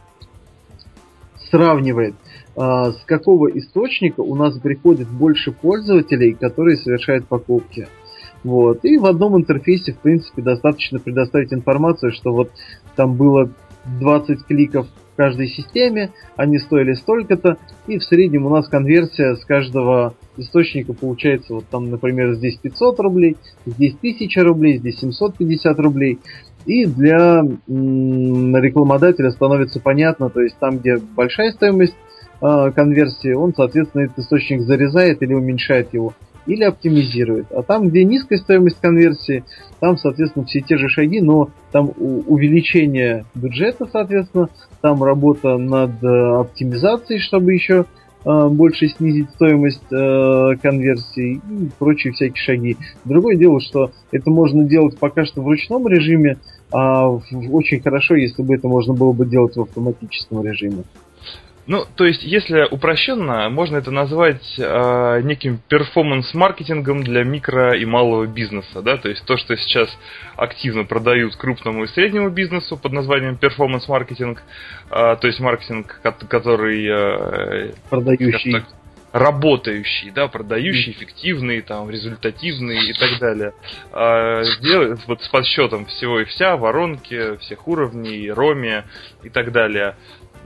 сравнивает с какого источника у нас приходит больше пользователей, которые совершают покупки. Вот. И в одном интерфейсе, в принципе, достаточно предоставить информацию, что вот там было 20 кликов каждой системе, они стоили столько-то, и в среднем у нас конверсия с каждого источника получается, вот там, например, здесь 500 рублей, здесь 1000 рублей, здесь 750 рублей. И для рекламодателя становится понятно, то есть там, где большая стоимость э, конверсии, он, соответственно, этот источник зарезает или уменьшает его или оптимизирует. А там, где низкая стоимость конверсии, там, соответственно, все те же шаги, но там увеличение бюджета, соответственно, там работа над э, оптимизацией, чтобы еще э, больше снизить стоимость э, конверсии и прочие всякие шаги. Другое дело, что это можно делать пока что в ручном режиме, а очень хорошо, если бы это можно было бы делать в автоматическом режиме. Ну, то есть, если упрощенно, можно это назвать э, неким перформанс-маркетингом для микро и малого бизнеса, да, то есть то, что сейчас активно продают крупному и среднему бизнесу под названием перформанс-маркетинг, э, то есть маркетинг, который... Э, Продающий. Так, работающий, да, продающий, эффективный, там, результативный и так далее. А, сделать вот с подсчетом всего и вся, воронки, всех уровней, роме и так далее.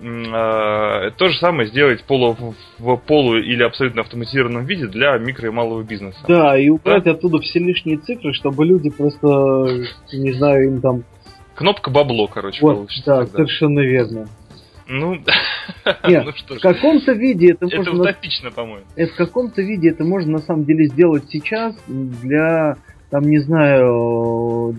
А, то же самое сделать полу, в полу или абсолютно автоматизированном виде для микро и малого бизнеса. Да, и убрать да? оттуда все лишние цифры, чтобы люди просто, не знаю, им там... Кнопка бабло, короче, вот, получится. Да, тогда. совершенно верно. Ну, Нет, ну что в каком-то виде это, это можно... утопично, по-моему. Это в каком-то виде это можно на самом деле сделать сейчас для, там, не знаю,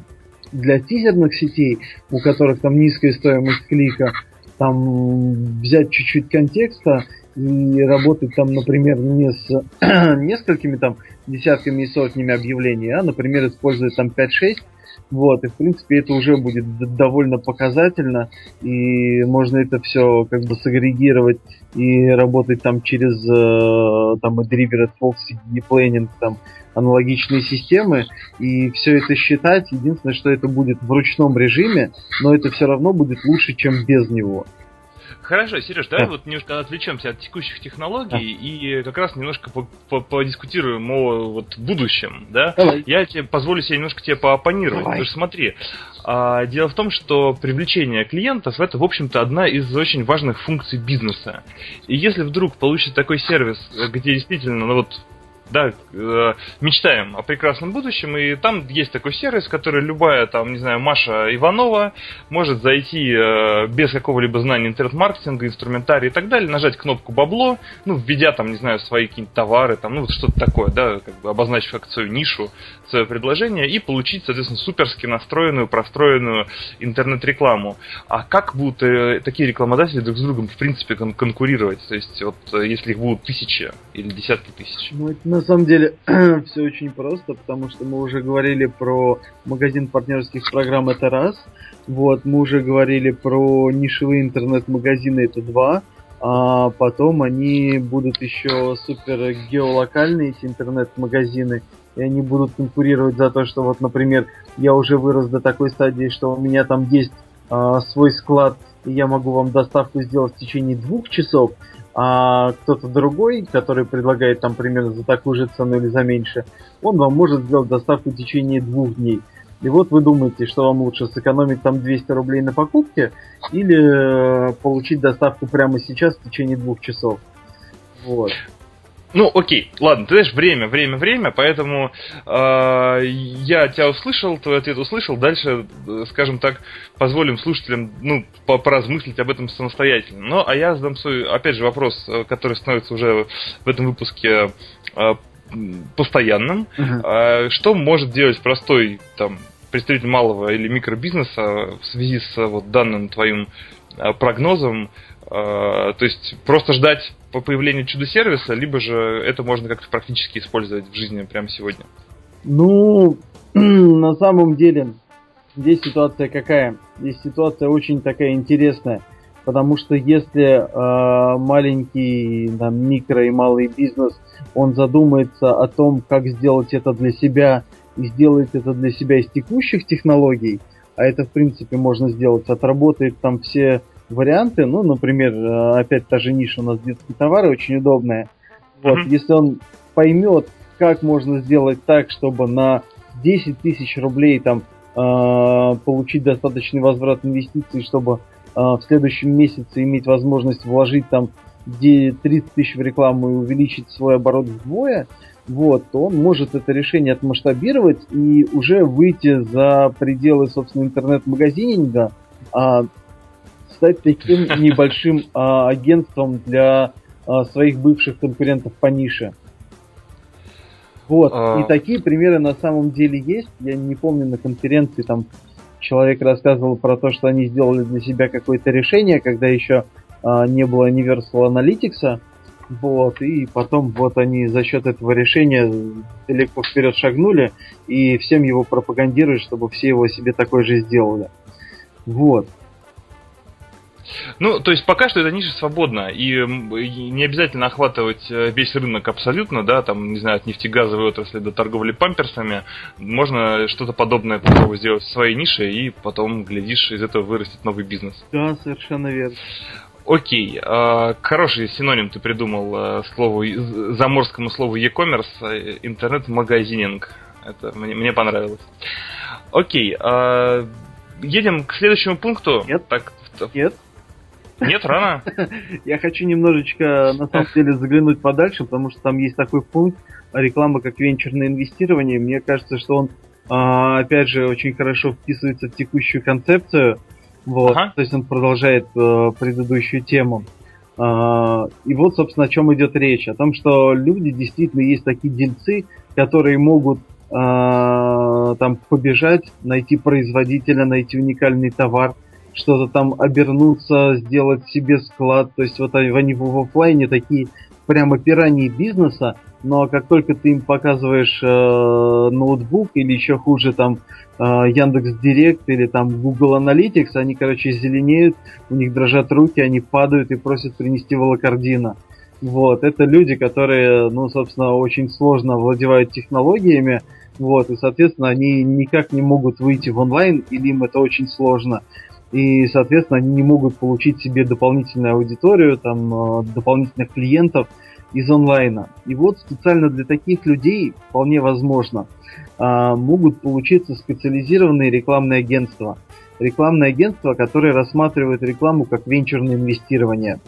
для тизерных сетей, у которых там низкая стоимость клика, там взять чуть-чуть контекста и работать там, например, не с несколькими там десятками и сотнями объявлений, а, например, использовать там 5-6, вот, и в принципе это уже будет довольно показательно, и можно это все как бы сагрегировать и работать там через э, там и Driver Fox, и Planning, там аналогичные системы, и все это считать. Единственное, что это будет в ручном режиме, но это все равно будет лучше, чем без него. Хорошо, Сереж, давай да. вот немножко отвлечемся от текущих технологий и как раз немножко подискутируем о вот будущем, да? Давай. Я тебе позволю себе немножко тебе поопонировать. Давай. Потому что смотри, а, дело в том, что привлечение клиентов это, в общем-то, одна из очень важных функций бизнеса. И если вдруг получится такой сервис, где действительно, ну вот да, э, мечтаем о прекрасном будущем, и там есть такой сервис, который любая, там, не знаю, Маша Иванова может зайти э, без какого-либо знания интернет-маркетинга, инструментария и так далее, нажать кнопку бабло, ну, введя там, не знаю, свои какие-нибудь товары, там, ну, вот что-то такое, да, как бы обозначив свою нишу, свое предложение, и получить, соответственно, суперски настроенную, простроенную интернет-рекламу. А как будут э, такие рекламодатели друг с другом, в принципе, кон- конкурировать? То есть, вот, э, если их будут тысячи или десятки тысяч? Ну, это на самом деле все очень просто, потому что мы уже говорили про магазин партнерских программ это раз. Вот, мы уже говорили про нишевые интернет-магазины это два. А потом они будут еще супер геолокальные, эти интернет-магазины, и они будут конкурировать за то, что вот, например, я уже вырос до такой стадии, что у меня там есть а, свой склад, и я могу вам доставку сделать в течение двух часов, а кто-то другой, который предлагает там примерно за такую же цену или за меньше, он вам может сделать доставку в течение двух дней. И вот вы думаете, что вам лучше сэкономить там 200 рублей на покупке или э, получить доставку прямо сейчас в течение двух часов. Вот. Ну, окей, ладно, ты знаешь, время, время, время, поэтому э, я тебя услышал, твой ответ услышал, дальше, э, скажем так, позволим слушателям, ну, поразмыслить об этом самостоятельно. Ну, а я задам свой, опять же, вопрос, э, который становится уже в этом выпуске э, постоянным. Uh-huh. Э, что может делать простой, там, представитель малого или микробизнеса в связи с вот данным твоим э, прогнозом, а, то есть просто ждать по появлению чудо-сервиса, либо же это можно как-то практически использовать в жизни прямо сегодня? Ну, на самом деле, здесь ситуация какая? Здесь ситуация очень такая интересная. Потому что если э, маленький там, микро и малый бизнес, он задумается о том, как сделать это для себя и сделает это для себя из текущих технологий, а это в принципе можно сделать, отработает там все варианты. Ну, например, э, опять та же ниша у нас детские товары очень удобная. Вот, mm-hmm. если он поймет, как можно сделать так, чтобы на 10 тысяч рублей там э, получить достаточный возврат инвестиций, чтобы в следующем месяце иметь возможность вложить там 30 тысяч в рекламу и увеличить свой оборот вдвое, вот, то он может это решение отмасштабировать и уже выйти за пределы, собственно, интернет-магазининга, а, стать таким небольшим а, агентством для а, своих бывших конкурентов по нише. Вот, а... и такие примеры на самом деле есть. Я не помню на конференции там человек рассказывал про то, что они сделали для себя какое-то решение, когда еще а, не было Universal Analytics, вот, и потом вот они за счет этого решения далеко вперед шагнули и всем его пропагандируют, чтобы все его себе такой же сделали. Вот. Ну, то есть пока что эта ниша свободна, и не обязательно охватывать э, весь рынок абсолютно, да, там, не знаю, от нефтегазовой отрасли до торговли памперсами. Можно что-то подобное попробовать сделать в своей нише, и потом, глядишь, из этого вырастет новый бизнес. Да, совершенно верно. Окей, э, хороший синоним ты придумал э, слову, заморскому слову e-commerce, э, интернет-магазининг. Это мне, мне понравилось. Окей, э, едем к следующему пункту. Нет, так, нет. Нет, рано. Я хочу немножечко, на самом деле, заглянуть подальше, потому что там есть такой пункт реклама как венчурное инвестирование. Мне кажется, что он, а, опять же, очень хорошо вписывается в текущую концепцию вот, ага. то есть он продолжает э, предыдущую тему. Э, и вот, собственно, о чем идет речь. О том, что люди действительно есть такие дельцы, которые могут э, там побежать, найти производителя, найти уникальный товар, что-то там обернуться, сделать себе склад. То есть вот они в офлайне такие прямо пираньи бизнеса, но как только ты им показываешь э, ноутбук или еще хуже там э, Яндекс Директ или там Google Analytics, они, короче, зеленеют, у них дрожат руки, они падают и просят принести волокордина. Вот, это люди, которые, ну, собственно, очень сложно владевают технологиями, вот, и, соответственно, они никак не могут выйти в онлайн, или им это очень сложно. И, соответственно, они не могут получить себе дополнительную аудиторию, там, э, дополнительных клиентов – из онлайна. И вот специально для таких людей вполне возможно а, могут получиться специализированные рекламные агентства. Рекламные агентства, которые рассматривают рекламу как венчурное инвестирование.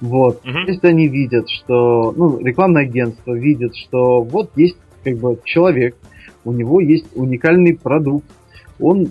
Вот. Uh-huh. То есть они видят, что, ну, рекламное агентство видит, что вот есть как бы человек, у него есть уникальный продукт, он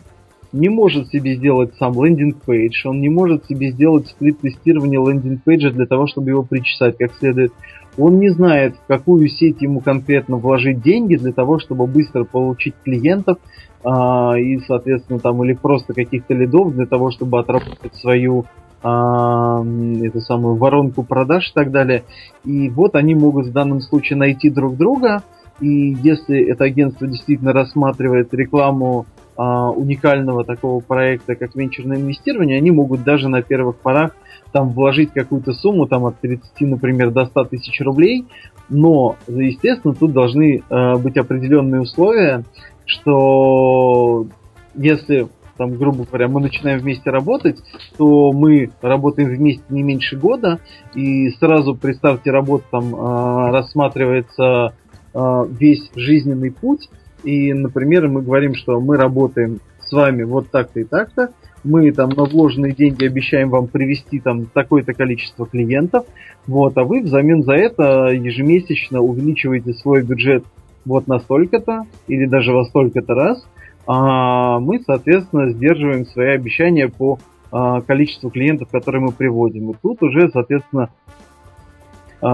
не может себе сделать сам landing page, он не может себе сделать сплит-тестирование landing page а для того, чтобы его причесать как следует. Он не знает, в какую сеть ему конкретно вложить деньги для того, чтобы быстро получить клиентов а, и, соответственно, там или просто каких-то лидов для того, чтобы отработать свою а, эту самую воронку продаж и так далее. И вот они могут в данном случае найти друг друга, и если это агентство действительно рассматривает рекламу а, уникального такого проекта, как венчурное инвестирование, они могут даже на первых порах там вложить какую-то сумму, там от 30, например, до 100 тысяч рублей, но, естественно, тут должны э, быть определенные условия, что если там, грубо говоря, мы начинаем вместе работать, то мы работаем вместе не меньше года, и сразу, представьте, работа там э, рассматривается э, весь жизненный путь, и, например, мы говорим, что мы работаем с вами вот так-то и так-то, мы там на вложенные деньги обещаем вам привести там такое-то количество клиентов, вот, а вы взамен за это ежемесячно увеличиваете свой бюджет вот на столько-то или даже во столько-то раз, а мы, соответственно, сдерживаем свои обещания по а, количеству клиентов, которые мы приводим. И тут уже, соответственно,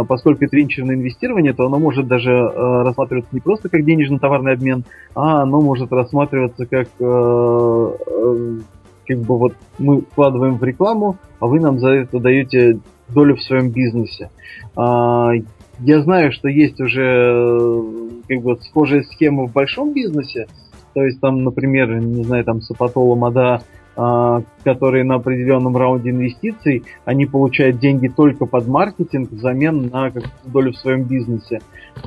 поскольку это венчурное инвестирование, то оно может даже э, рассматриваться не просто как денежно-товарный обмен, а оно может рассматриваться как э, э, как бы вот мы вкладываем в рекламу, а вы нам за это даете долю в своем бизнесе. А, я знаю, что есть уже как бы схожая схема в большом бизнесе, то есть там, например, не знаю, там Сапатола, Мада, а, которые на определенном раунде инвестиций, они получают деньги только под маркетинг взамен на долю в своем бизнесе.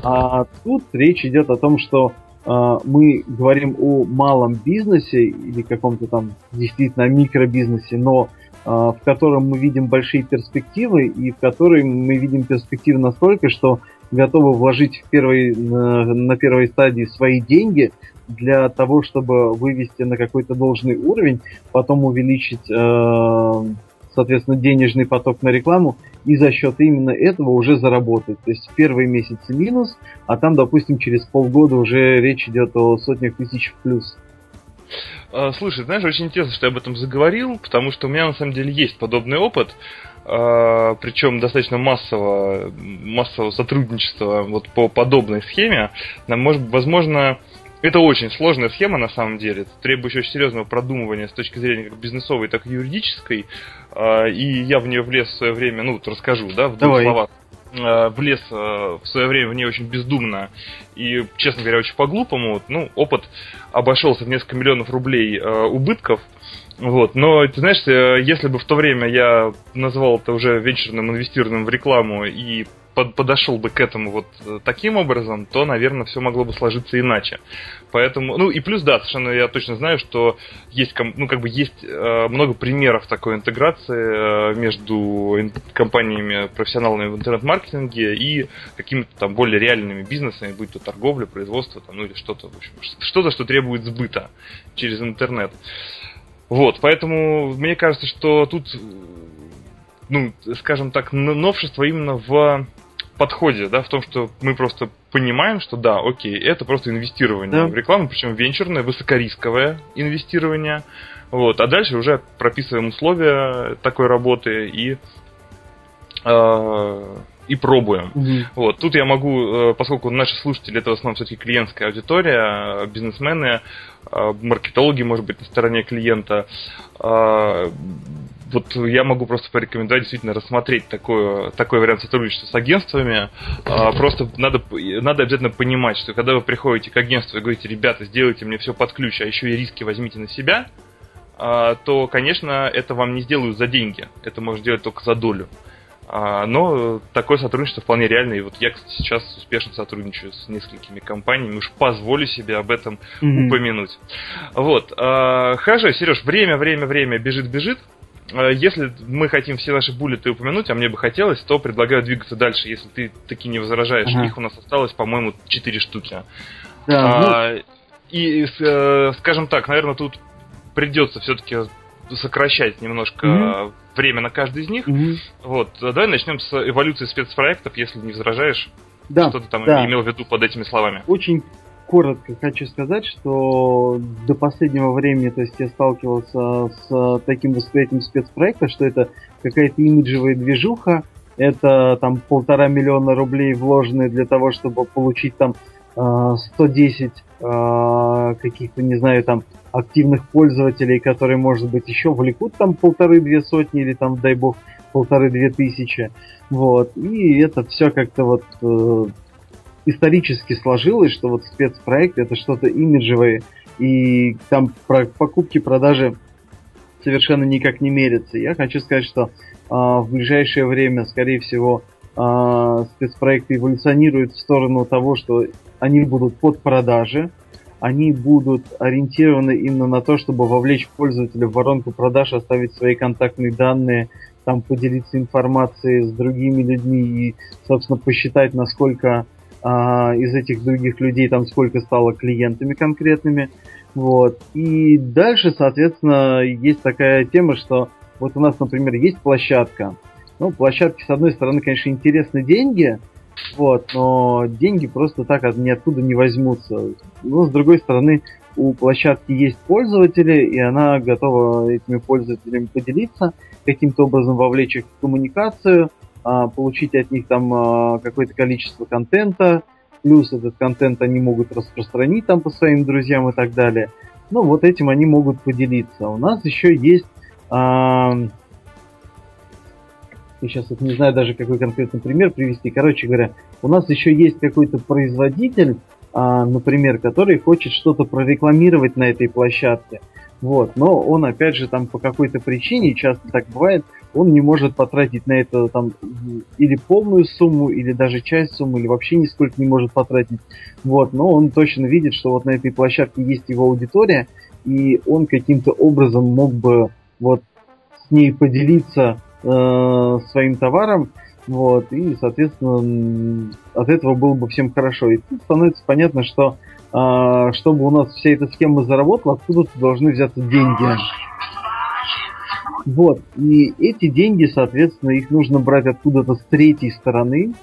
А тут речь идет о том, что а, мы говорим о малом бизнесе или каком-то там действительно микробизнесе, но а, в котором мы видим большие перспективы и в которой мы видим перспективы настолько, что готовы вложить в первой, на первой стадии свои деньги для того, чтобы вывести на какой-то должный уровень, потом увеличить, э, соответственно, денежный поток на рекламу и за счет именно этого уже заработать. То есть первые месяцы минус, а там, допустим, через полгода уже речь идет о сотнях тысяч в плюс. А, слушай, знаешь, очень интересно, что я об этом заговорил, потому что у меня на самом деле есть подобный опыт, а, причем достаточно массового, массового сотрудничества вот по подобной схеме. Может, возможно, это очень сложная схема на самом деле, требующая очень серьезного продумывания с точки зрения как бизнесовой, так и юридической. А, и я в нее влез в свое время, ну, вот расскажу, да, в двух Давай. словах. А, влез а, в свое время в нее очень бездумно и, честно говоря, очень по-глупому. Ну, опыт обошелся в несколько миллионов рублей убытков. Вот, но ты знаешь, э, если бы в то время я назвал это уже венчурным инвестированием в рекламу и под, подошел бы к этому вот э, таким образом, то, наверное, все могло бы сложиться иначе. Поэтому, ну и плюс, да, совершенно я точно знаю, что есть, ну как бы есть э, много примеров такой интеграции э, между компаниями профессионалами в интернет-маркетинге и какими-то там более реальными бизнесами, будь то торговля, производство, там, ну или что-то, в общем, что-то, что требует сбыта через интернет. Вот, поэтому мне кажется, что тут ну, скажем так, новшество именно в подходе, да, в том, что мы просто понимаем, что да, окей, это просто инвестирование да. в рекламу, причем венчурное, высокорисковое инвестирование. Вот, а дальше уже прописываем условия такой работы и э, и пробуем. Угу. Вот. Тут я могу, э, поскольку наши слушатели это в основном все-таки клиентская аудитория, бизнесмены, э, маркетологи, может быть, на стороне клиента, э, вот я могу просто порекомендовать действительно рассмотреть такой, такой вариант сотрудничества с агентствами. А, просто надо, надо обязательно понимать, что когда вы приходите к агентству и говорите, ребята, сделайте мне все под ключ, а еще и риски возьмите на себя, а, то, конечно, это вам не сделают за деньги. Это можно сделать только за долю. А, но такое сотрудничество вполне реально. И вот я, кстати, сейчас успешно сотрудничаю с несколькими компаниями. Уж позволю себе об этом mm-hmm. упомянуть. Вот. Хорошо, Сереж, время, время, время бежит, бежит. Э, если мы хотим все наши буллеты упомянуть, а мне бы хотелось, то предлагаю двигаться дальше, если ты таки не возражаешь. Ага. Их у нас осталось, по-моему, 4 штуки. Да, а, ну... И, э, скажем так, наверное, тут придется все-таки сокращать немножко mm время на каждый из них. mm Вот, давай начнем с эволюции спецпроектов, если не возражаешь. Да, что ты там да. имел в виду под этими словами? Очень коротко хочу сказать, что до последнего времени, то есть я сталкивался с таким восприятием спецпроекта, что это какая-то имиджевая движуха, это там полтора миллиона рублей вложенные для того, чтобы получить там 110 э, э, каких-то, не знаю, там активных пользователей, которые, может быть, еще влекут там полторы-две сотни или там, дай бог, полторы-две тысячи. Вот. И это все как-то вот э, исторически сложилось, что вот спецпроект это что-то имиджевое, и там про покупки, продажи совершенно никак не мерятся. Я хочу сказать, что э, в ближайшее время, скорее всего, э, спецпроекты эволюционируют в сторону того, что они будут под продажи, они будут ориентированы именно на то, чтобы вовлечь пользователя в воронку продаж, оставить свои контактные данные, там поделиться информацией с другими людьми и, собственно, посчитать, насколько а, из этих других людей там сколько стало клиентами конкретными. Вот. И дальше, соответственно, есть такая тема, что вот у нас, например, есть площадка. Ну, площадки, с одной стороны, конечно, интересны деньги, вот, но деньги просто так от, ниоткуда не возьмутся. Но, с другой стороны, у площадки есть пользователи, и она готова этими пользователями поделиться, каким-то образом вовлечь их в коммуникацию – получить от них там а, какое-то количество контента, плюс этот контент они могут распространить там по своим друзьям и так далее. Ну, вот этим они могут поделиться. У нас еще есть... А, я сейчас вот не знаю даже какой конкретный пример привести. Короче говоря, у нас еще есть какой-то производитель, а, например, который хочет что-то прорекламировать на этой площадке. Вот, но он опять же там по какой-то причине, часто так бывает, он не может потратить на это там или полную сумму, или даже часть суммы, или вообще нисколько не может потратить. Вот, но он точно видит, что вот на этой площадке есть его аудитория, и он каким-то образом мог бы вот с ней поделиться э, своим товаром, вот, и, соответственно, от этого было бы всем хорошо. И тут становится понятно, что а, чтобы у нас вся эта схема заработала, откуда-то должны взяться деньги. Вот, и эти деньги, соответственно, их нужно брать откуда-то с третьей стороны,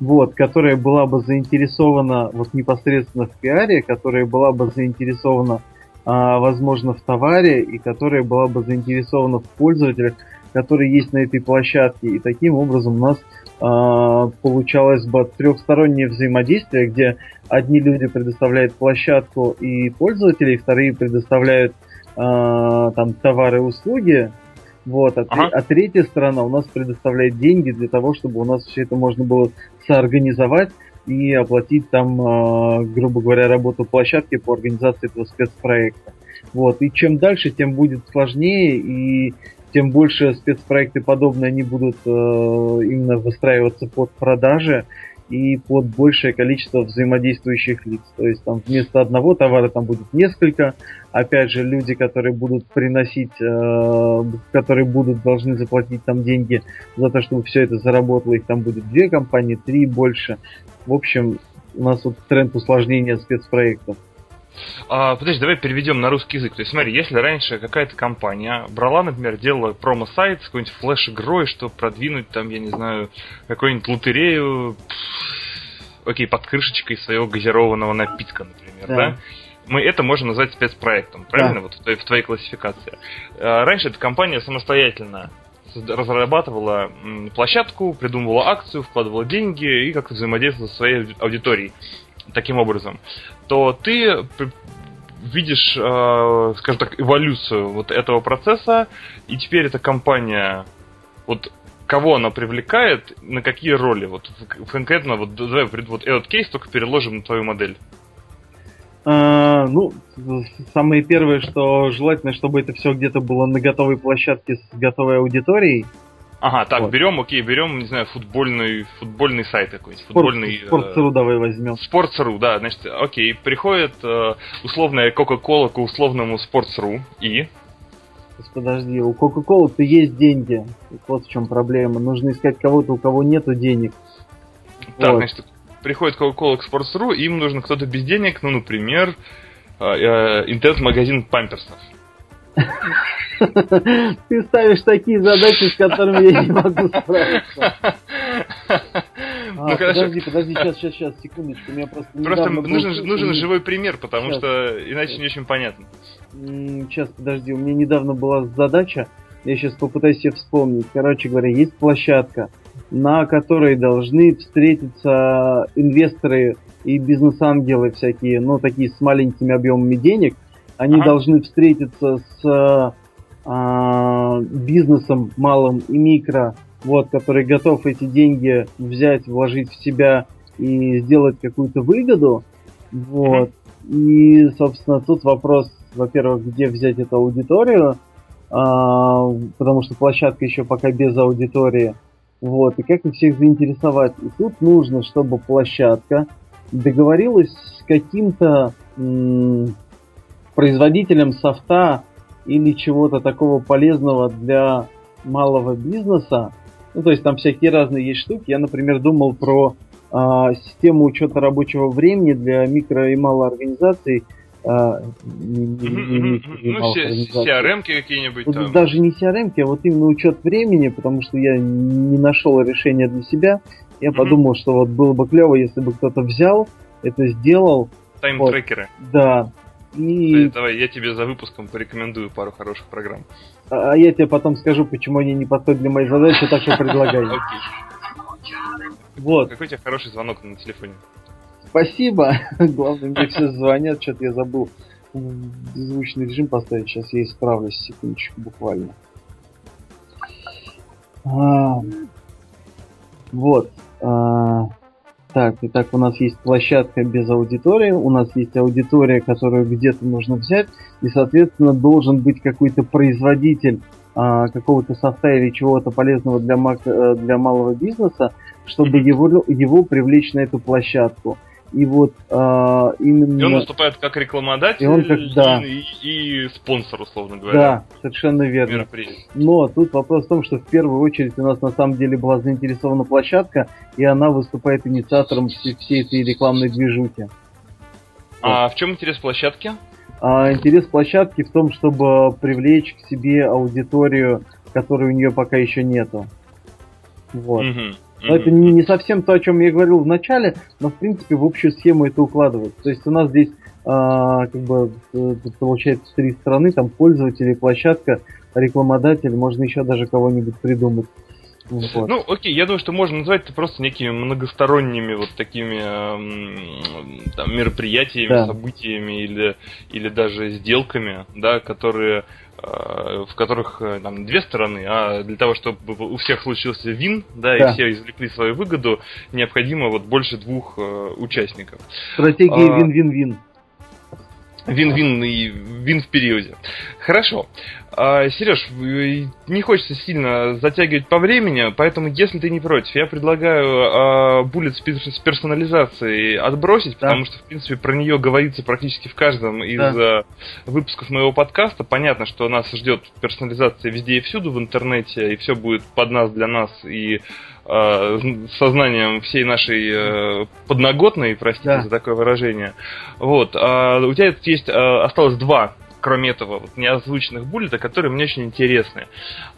вот, которая была бы заинтересована вот непосредственно в пиаре, которая была бы заинтересована, а, возможно, в товаре, и которая была бы заинтересована в пользователях, которые есть на этой площадке. И таким образом у нас а, получалось бы трехстороннее взаимодействие, где одни люди предоставляют площадку и пользователи, вторые предоставляют а, там товары и услуги, вот, а, ага. а третья сторона у нас предоставляет деньги для того, чтобы у нас все это можно было соорганизовать и оплатить там, э, грубо говоря, работу площадки по организации этого спецпроекта. Вот, и чем дальше, тем будет сложнее, и тем больше спецпроекты подобные они будут э, именно выстраиваться под продажи и под большее количество взаимодействующих лиц. То есть там вместо одного товара там будет несколько. Опять же, люди, которые будут приносить, э, которые будут должны заплатить там деньги за то, чтобы все это заработало, их там будет две компании, три больше. В общем, у нас вот тренд усложнения спецпроектов. А, подожди, давай переведем на русский язык. То есть, смотри, если раньше какая-то компания брала, например, делала промо-сайт с какой-нибудь флеш-игрой, чтобы продвинуть там, я не знаю, какую-нибудь лотерею, окей, под крышечкой своего газированного напитка, например, да? да? Мы это можем назвать спецпроектом, правильно? Да. Вот в твоей, в твоей классификации. А, раньше эта компания самостоятельно разрабатывала площадку, придумывала акцию, вкладывала деньги и как-то взаимодействовала со своей аудиторией таким образом, то ты видишь, э, скажем так, эволюцию вот этого процесса, и теперь эта компания, вот кого она привлекает, на какие роли, вот конкретно, вот давай вот этот кейс только переложим на твою модель. А, ну, самое первое, что желательно, чтобы это все где-то было на готовой площадке с готовой аудиторией. Ага, так, вот. берем, окей, берем, не знаю, футбольный, футбольный сайт какой-нибудь. Футбольный... Спортсру э, давай возьмем. Спортсру, да, значит, окей, приходит э, условная Кока-Кола к условному Спортсру и... Подожди, у Кока-Колы-то есть деньги. Вот в чем проблема. Нужно искать кого-то, у кого нету денег. Так, вот. значит, приходит Coca-Cola к Sports.ru, им нужен кто-то без денег, ну, например, э, э, интернет-магазин памперсов. Ты ставишь такие задачи, с которыми я не могу справиться. А, ну, подожди, подожди, сейчас, сейчас, сейчас, секундочку, у меня просто... Просто нужен, нужен живой пример, потому сейчас. что иначе не очень понятно. Сейчас, подожди, у меня недавно была задача, я сейчас попытаюсь себе вспомнить. Короче говоря, есть площадка, на которой должны встретиться инвесторы и бизнес-ангелы всякие, ну, такие с маленькими объемами денег. Они ага. должны встретиться с а, бизнесом малым и микро, вот, который готов эти деньги взять, вложить в себя и сделать какую-то выгоду. Вот. И, собственно, тут вопрос, во-первых, где взять эту аудиторию, а, потому что площадка еще пока без аудитории. Вот, и как их всех заинтересовать. И тут нужно, чтобы площадка договорилась с каким-то м- производителем софта или чего-то такого полезного для малого бизнеса. Ну, то есть там всякие разные есть штуки. Я, например, думал про э, систему учета рабочего времени для микро и малой организаций. Э, не, не, не, ну, CRM какие-нибудь. Вот Даже не CRM, а вот именно учет времени, потому что я не нашел решения для себя. Я mm-hmm. подумал, что вот было бы клево, если бы кто-то взял, это сделал. Тайм-трекеры. Вот, да, и... Давай, я тебе за выпуском порекомендую пару хороших программ. А, а я тебе потом скажу, почему они не подходят для моей задачи, так что предлагаю. Вот. Какой у тебя хороший звонок на телефоне? Спасибо. Главное, мне все звонят, что-то я забыл звучный режим поставить. Сейчас я исправлюсь, секундочку, буквально. А, вот. А, так, итак, у нас есть площадка без аудитории, у нас есть аудитория, которую где-то нужно взять, и, соответственно, должен быть какой-то производитель а, какого-то софта или чего-то полезного для, мак- э, для малого бизнеса, чтобы его, его привлечь на эту площадку. И вот а, именно... И он выступает как рекламодатель и, он как, да. и, и спонсор, условно говоря. Да, совершенно верно. Но тут вопрос в том, что в первую очередь у нас на самом деле была заинтересована площадка, и она выступает инициатором всей, всей этой рекламной движухи. А в чем интерес площадки? А интерес площадки в том, чтобы привлечь к себе аудиторию, которой у нее пока еще нету. Вот. Мгм. Но это не, не совсем то, о чем я говорил в начале, но в принципе в общую схему это укладывается. То есть у нас здесь а, как бы э, получается три стороны, там пользователи, площадка, рекламодатель, можно еще даже кого-нибудь придумать. Вот. Ну, окей, я думаю, что можно назвать это просто некими многосторонними вот такими эм, там, мероприятиями, Да. событиями или, или даже сделками, да, которые в которых э, там две стороны, а для того, чтобы у всех случился вин, да, Да. и все извлекли свою выгоду, необходимо вот больше двух э, участников. Стратегия а- вин-вин-вин. Вин-вин и вин в периоде. Хорошо. А, Сереж, э, не хочется сильно затягивать по времени, поэтому, если ты не против, я предлагаю а, буллет с пер- с персонализацией отбросить, Да. потому что, в принципе, про нее говорится практически в каждом из Да. а, выпусков моего подкаста. Понятно, что нас ждет персонализация везде и всюду в интернете, и все будет под нас, для нас, и а, сознанием всей нашей э, подноготной, простите Да. за такое выражение. Вот. а у тебя тут есть а, осталось два, кроме этого, вот, неозвученных буллета, которые мне очень интересны.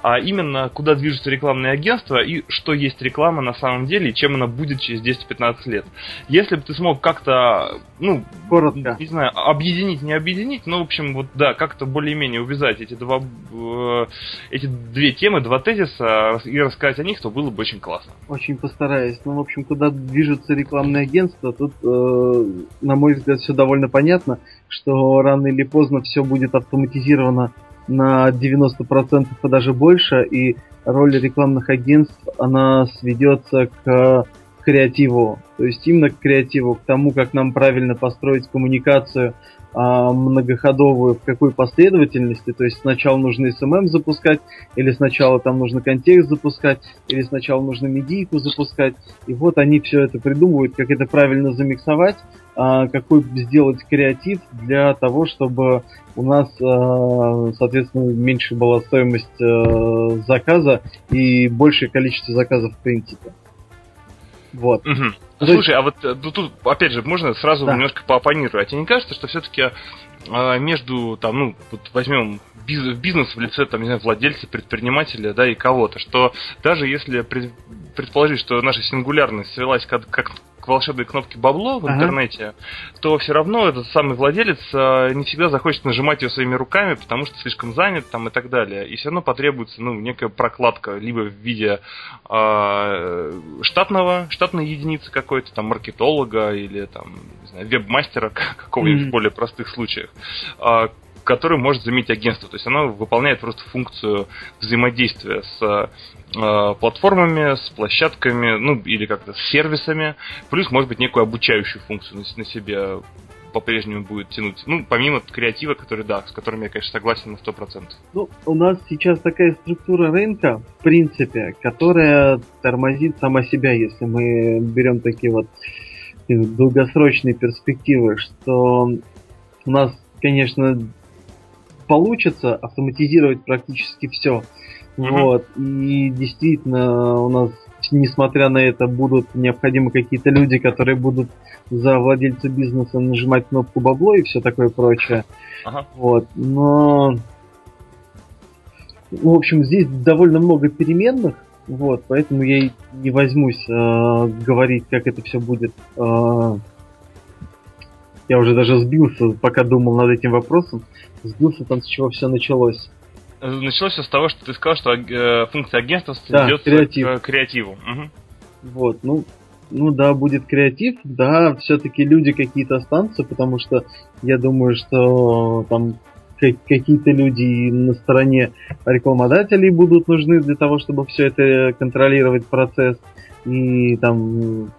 А именно, куда движутся рекламные агентства и что есть реклама на самом деле, и чем она будет через 10-15 лет. Если бы ты смог как-то, ну, Коротко. не знаю, объединить, не объединить, но, в общем, вот да, как-то более-менее увязать эти два, э, эти две темы, два тезиса и рассказать о них, то было бы очень классно. Очень постараюсь. Ну, в общем, куда движется рекламное агентство, тут, э, на мой взгляд, все довольно понятно, что рано или поздно все будет автоматизировано на 90% и даже больше, и роль рекламных агентств, она сведется к креативу, то есть именно к креативу, к тому, как нам правильно построить коммуникацию а, многоходовую, в какой последовательности, то есть сначала нужно SMM запускать, или сначала там нужно контекст запускать, или сначала нужно медийку запускать, и вот они все это придумывают, как это правильно замиксовать, какой сделать креатив для того, чтобы у нас, а, соответственно, меньше была стоимость э, заказа и большее количество заказов в принципе. Вот. Мгм. То есть- Слушай, а вот э, ну, тут, опять же, можно сразу Да. немножко поопонирую. А тебе не кажется, что все-таки между, там, ну, вот возьмем биз- бизнес в лице, там, не знаю, владельца, предпринимателя, да, и кого-то, что даже если пред- предположить, что наша сингулярность свелась как, как к волшебной кнопке бабло в Ага. интернете, то все равно этот самый владелец э, не всегда захочет нажимать ее своими руками, потому что слишком занят там и так далее. И все равно потребуется, ну, некая прокладка, либо в виде э, штатного, штатной единицы какой-то, там, маркетолога или там, не знаю, веб-мастера какого-нибудь Мгм. в более простых случаях, а, который может заменить агентство. То есть оно выполняет просто функцию взаимодействия с э, платформами, с площадками, ну, или как-то с сервисами, плюс, может быть, некую обучающую функцию на, на себе по-прежнему будет тянуть. Ну, помимо креатива, который, да, с которым я, конечно, согласен на 100%. Ну, у нас сейчас такая структура рынка, в принципе, которая тормозит сама себя, если мы берем такие вот э, долгосрочные перспективы, что у нас, конечно, получится автоматизировать практически все. Мгм. Вот. И действительно, у нас, несмотря на это, будут необходимы какие-то люди, которые будут за владельца бизнеса нажимать кнопку бабло и все такое прочее. Ага. Вот, но... ну, В общем, здесь довольно много переменных, вот, поэтому я и не возьмусь э, говорить, как это все будет. Э, я уже даже сбился, пока думал над этим вопросом. Сбился там, с чего все началось. Э, Началось всё с того, что ты сказал, что э, функция агентства Да, сведется креатив. к креативу. Мгм. Вот, ну, ну да, будет креатив, да, все-таки люди какие-то останутся, потому что я думаю, что там ка- какие-то люди на стороне рекламодателей будут нужны для того, чтобы все это контролировать процесс и там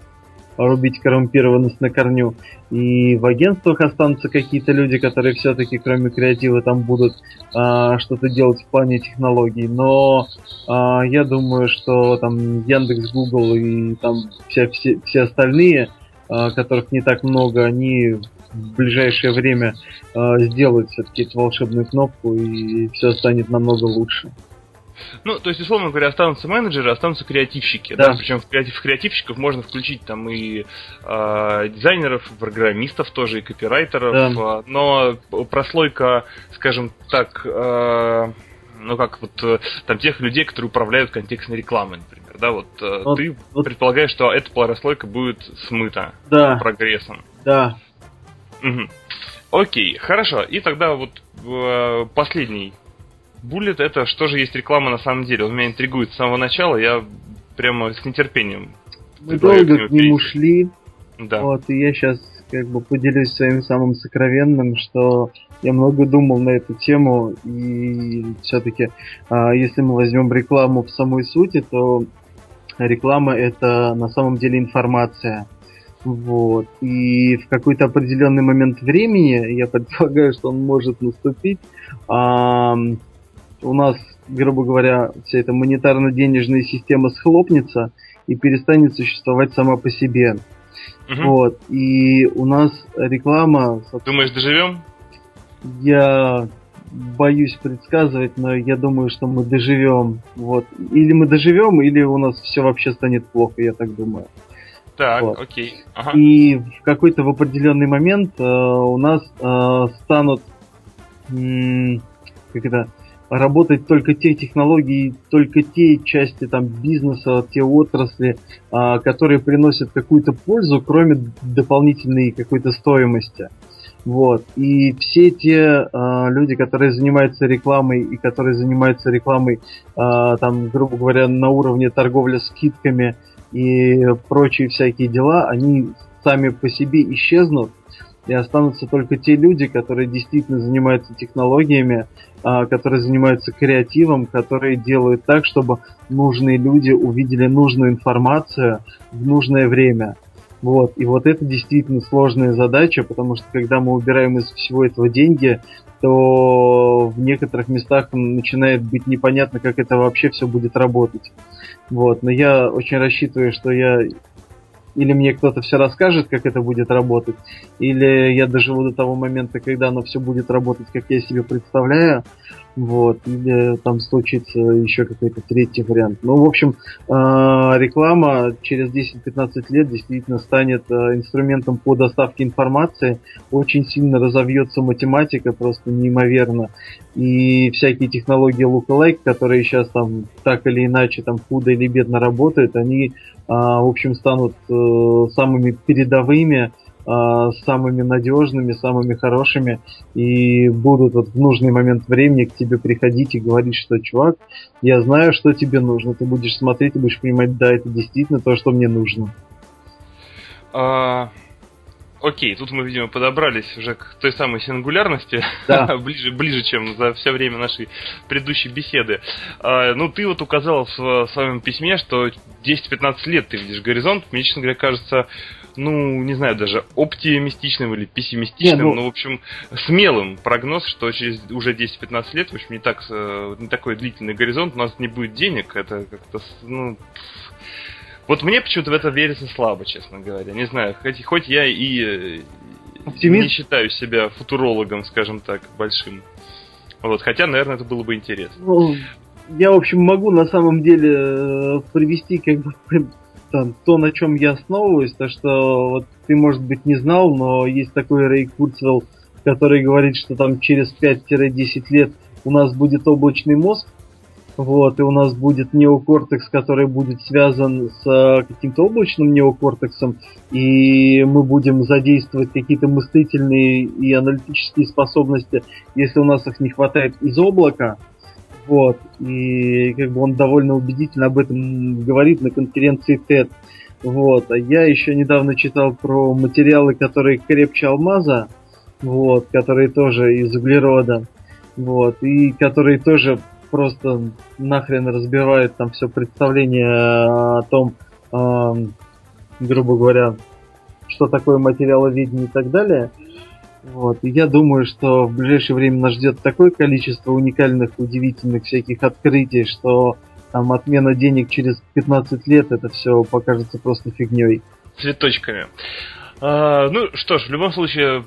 рубить коррумпированность на корню. И в агентствах останутся какие-то люди, которые все-таки кроме креатива там будут а, что-то делать в плане технологий. Но а, я думаю, что там Яндекс, Google и там все, все, все остальные, а, которых не так много, они в ближайшее время а, сделают все-таки эту волшебную кнопку и все станет намного лучше. Ну, то есть, условно говоря, останутся менеджеры, останутся креативщики. Да. да? Причем в, креатив, в креативщиков можно включить там и э, дизайнеров, программистов тоже, и копирайтеров. Да. Но прослойка, скажем так, э, ну как вот э, там тех людей, которые управляют контекстной рекламой, например, да, вот, э, вот ты вот. предполагаешь, что эта прослойка будет смыта да. прогрессом. Да. Угу. Окей, хорошо. И тогда вот э, последний буллет это что же есть реклама на самом деле. Он меня интригует с самого начала, я прямо с нетерпением. Мы долго к нему шли. Да. Вот, и я сейчас как бы поделюсь своим самым сокровенным, что я много думал на эту тему, и все-таки, а, если мы возьмем рекламу в самой сути, то реклама это на самом деле информация. Вот. И в какой-то определенный момент времени, я предполагаю, что он может наступить, а, у нас, грубо говоря, вся эта монетарно-денежная система схлопнется и перестанет существовать сама по себе. Угу. Вот. И у нас реклама... Думаешь, доживем? Я боюсь предсказывать, но я думаю, что мы доживем. Вот. Или мы доживем, или у нас все вообще станет плохо, я так думаю. Так, вот. окей. Ага. И в какой-то в определенный момент э, у нас э, станут м- как это работать только те технологии, только те части там бизнеса, те отрасли, э, которые приносят какую-то пользу, кроме дополнительной какой-то стоимости. Вот. И все те э, люди, которые занимаются рекламой и которые занимаются рекламой, э, там, грубо говоря, на уровне торговли скидками и прочие всякие дела, они сами по себе исчезнут, и останутся только те люди, которые действительно занимаются технологиями, э, которые занимаются креативом, которые делают так, чтобы нужные люди увидели нужную информацию в нужное время. Вот. И вот это действительно сложная задача, потому что когда мы убираем из всего этого деньги, то в некоторых местах начинает быть непонятно, как это вообще все будет работать. Вот. Но я очень рассчитываю, что я или мне кто-то все расскажет, как это будет работать, или я доживу до того момента, когда оно все будет работать, как я себе представляю, вот, или там случится еще какой-то третий вариант. Ну, в общем, э, реклама через 10-15 лет действительно станет э, инструментом по доставке информации, очень сильно разовьется математика, просто неимоверно, и всякие технологии lookalike, которые сейчас там так или иначе там худо или бедно работают, они, в общем, станут самыми передовыми, э, самыми надежными, самыми хорошими и будут вот в нужный момент времени к тебе приходить и говорить, что чувак, я знаю, что тебе нужно. Ты будешь смотреть и будешь понимать, да, это действительно то, что мне нужно. А, окей, тут мы, видимо, подобрались уже к той самой сингулярности, да. ближе, ближе, чем за все время нашей предыдущей беседы. А, ну, ты вот указал в, своем письме, что 10-15 лет ты видишь горизонт. Мне, честно говоря, кажется, ну, не знаю, даже оптимистичным или пессимистичным, Нет, ну... ну, в общем, смелым прогноз, что через уже 10-15 лет, в общем, не, так, э, не такой длительный горизонт, у нас не будет денег, это как-то, ну... Вот мне почему-то в это верится слабо, честно говоря. Не знаю, хоть, хоть я и э, Оптимист? не считаю себя футурологом, скажем так, большим. Вот, хотя, наверное, это было бы интересно. Ну, я, в общем, могу на самом деле э, привести как бы там, то, на чем я основываюсь, то что вот ты, может быть, не знал, но есть такой Рэй Курцвелл, который говорит, что там через 5-10 лет у нас будет облачный мозг, вот, и у нас будет неокортекс, который будет связан с э, каким-то облачным неокортексом, и мы будем задействовать какие-то мыслительные и аналитические способности, если у нас их не хватает из облака, вот. И как бы он довольно убедительно об этом говорит на конференции TED. Вот. А я еще недавно читал про материалы, которые крепче алмаза, вот, которые тоже из углерода, вот, и которые тоже просто нахрен разбивают там все представление о том, э, грубо говоря, что такое материаловедение и так далее. Вот. И я думаю, что в ближайшее время нас ждет такое количество уникальных, удивительных всяких открытий, что там отмена денег через 15 лет это все покажется просто фигней. Цветочками. А, ну что ж, в любом случае,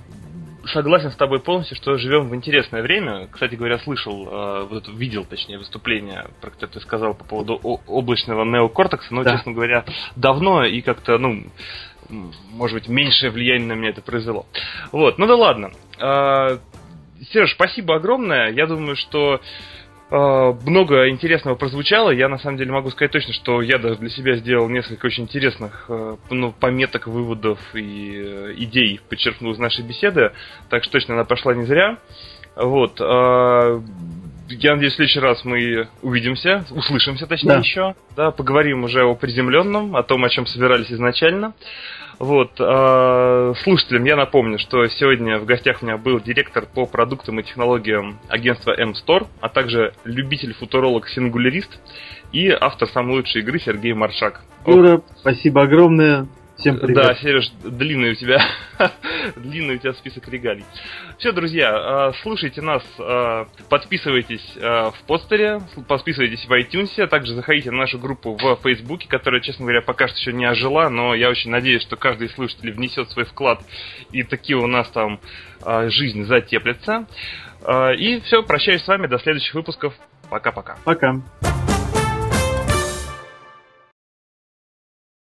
согласен с тобой полностью, что живем в интересное время. Кстати говоря, слышал, э, вот это, видел, точнее, выступление, про которое ты сказал по поводу облачного неокортекса, но, да. честно говоря, давно и как-то, ну, может быть, меньшее влияние на меня это произвело. Вот, ну да ладно. Э, Сереж, спасибо огромное. Я думаю, что много интересного прозвучало. Я на самом деле могу сказать точно, что я даже для себя сделал несколько очень интересных э, ну, пометок, выводов и э, идей, подчеркнул из нашей беседы. Так что точно она пошла не зря. Вот. Э, я надеюсь, в следующий раз мы увидимся, услышимся, точнее, да. еще. Да, поговорим уже о приземленном, о том, о чем собирались изначально. Вот, э, слушателям я напомню, что сегодня в гостях у меня был директор по продуктам и технологиям агентства M-Store, а также любитель-футуролог-сингулярист и автор самой лучшей игры Сергей Маршак. Юра, спасибо огромное. Всем привет. Да, Сереж, длинный у тебя, длинный у тебя список регалий. Все, друзья, а, слушайте нас, а, подписывайтесь а, в постере, подписывайтесь в iTunes, а также заходите на нашу группу в Фейсбуке, которая, честно говоря, пока что еще не ожила, но я очень надеюсь, что каждый из слушателей внесет свой вклад, и такие у нас там жизнь затеплится. И все, прощаюсь с вами, до следующих выпусков. Пока-пока. Пока. -пока. Пока.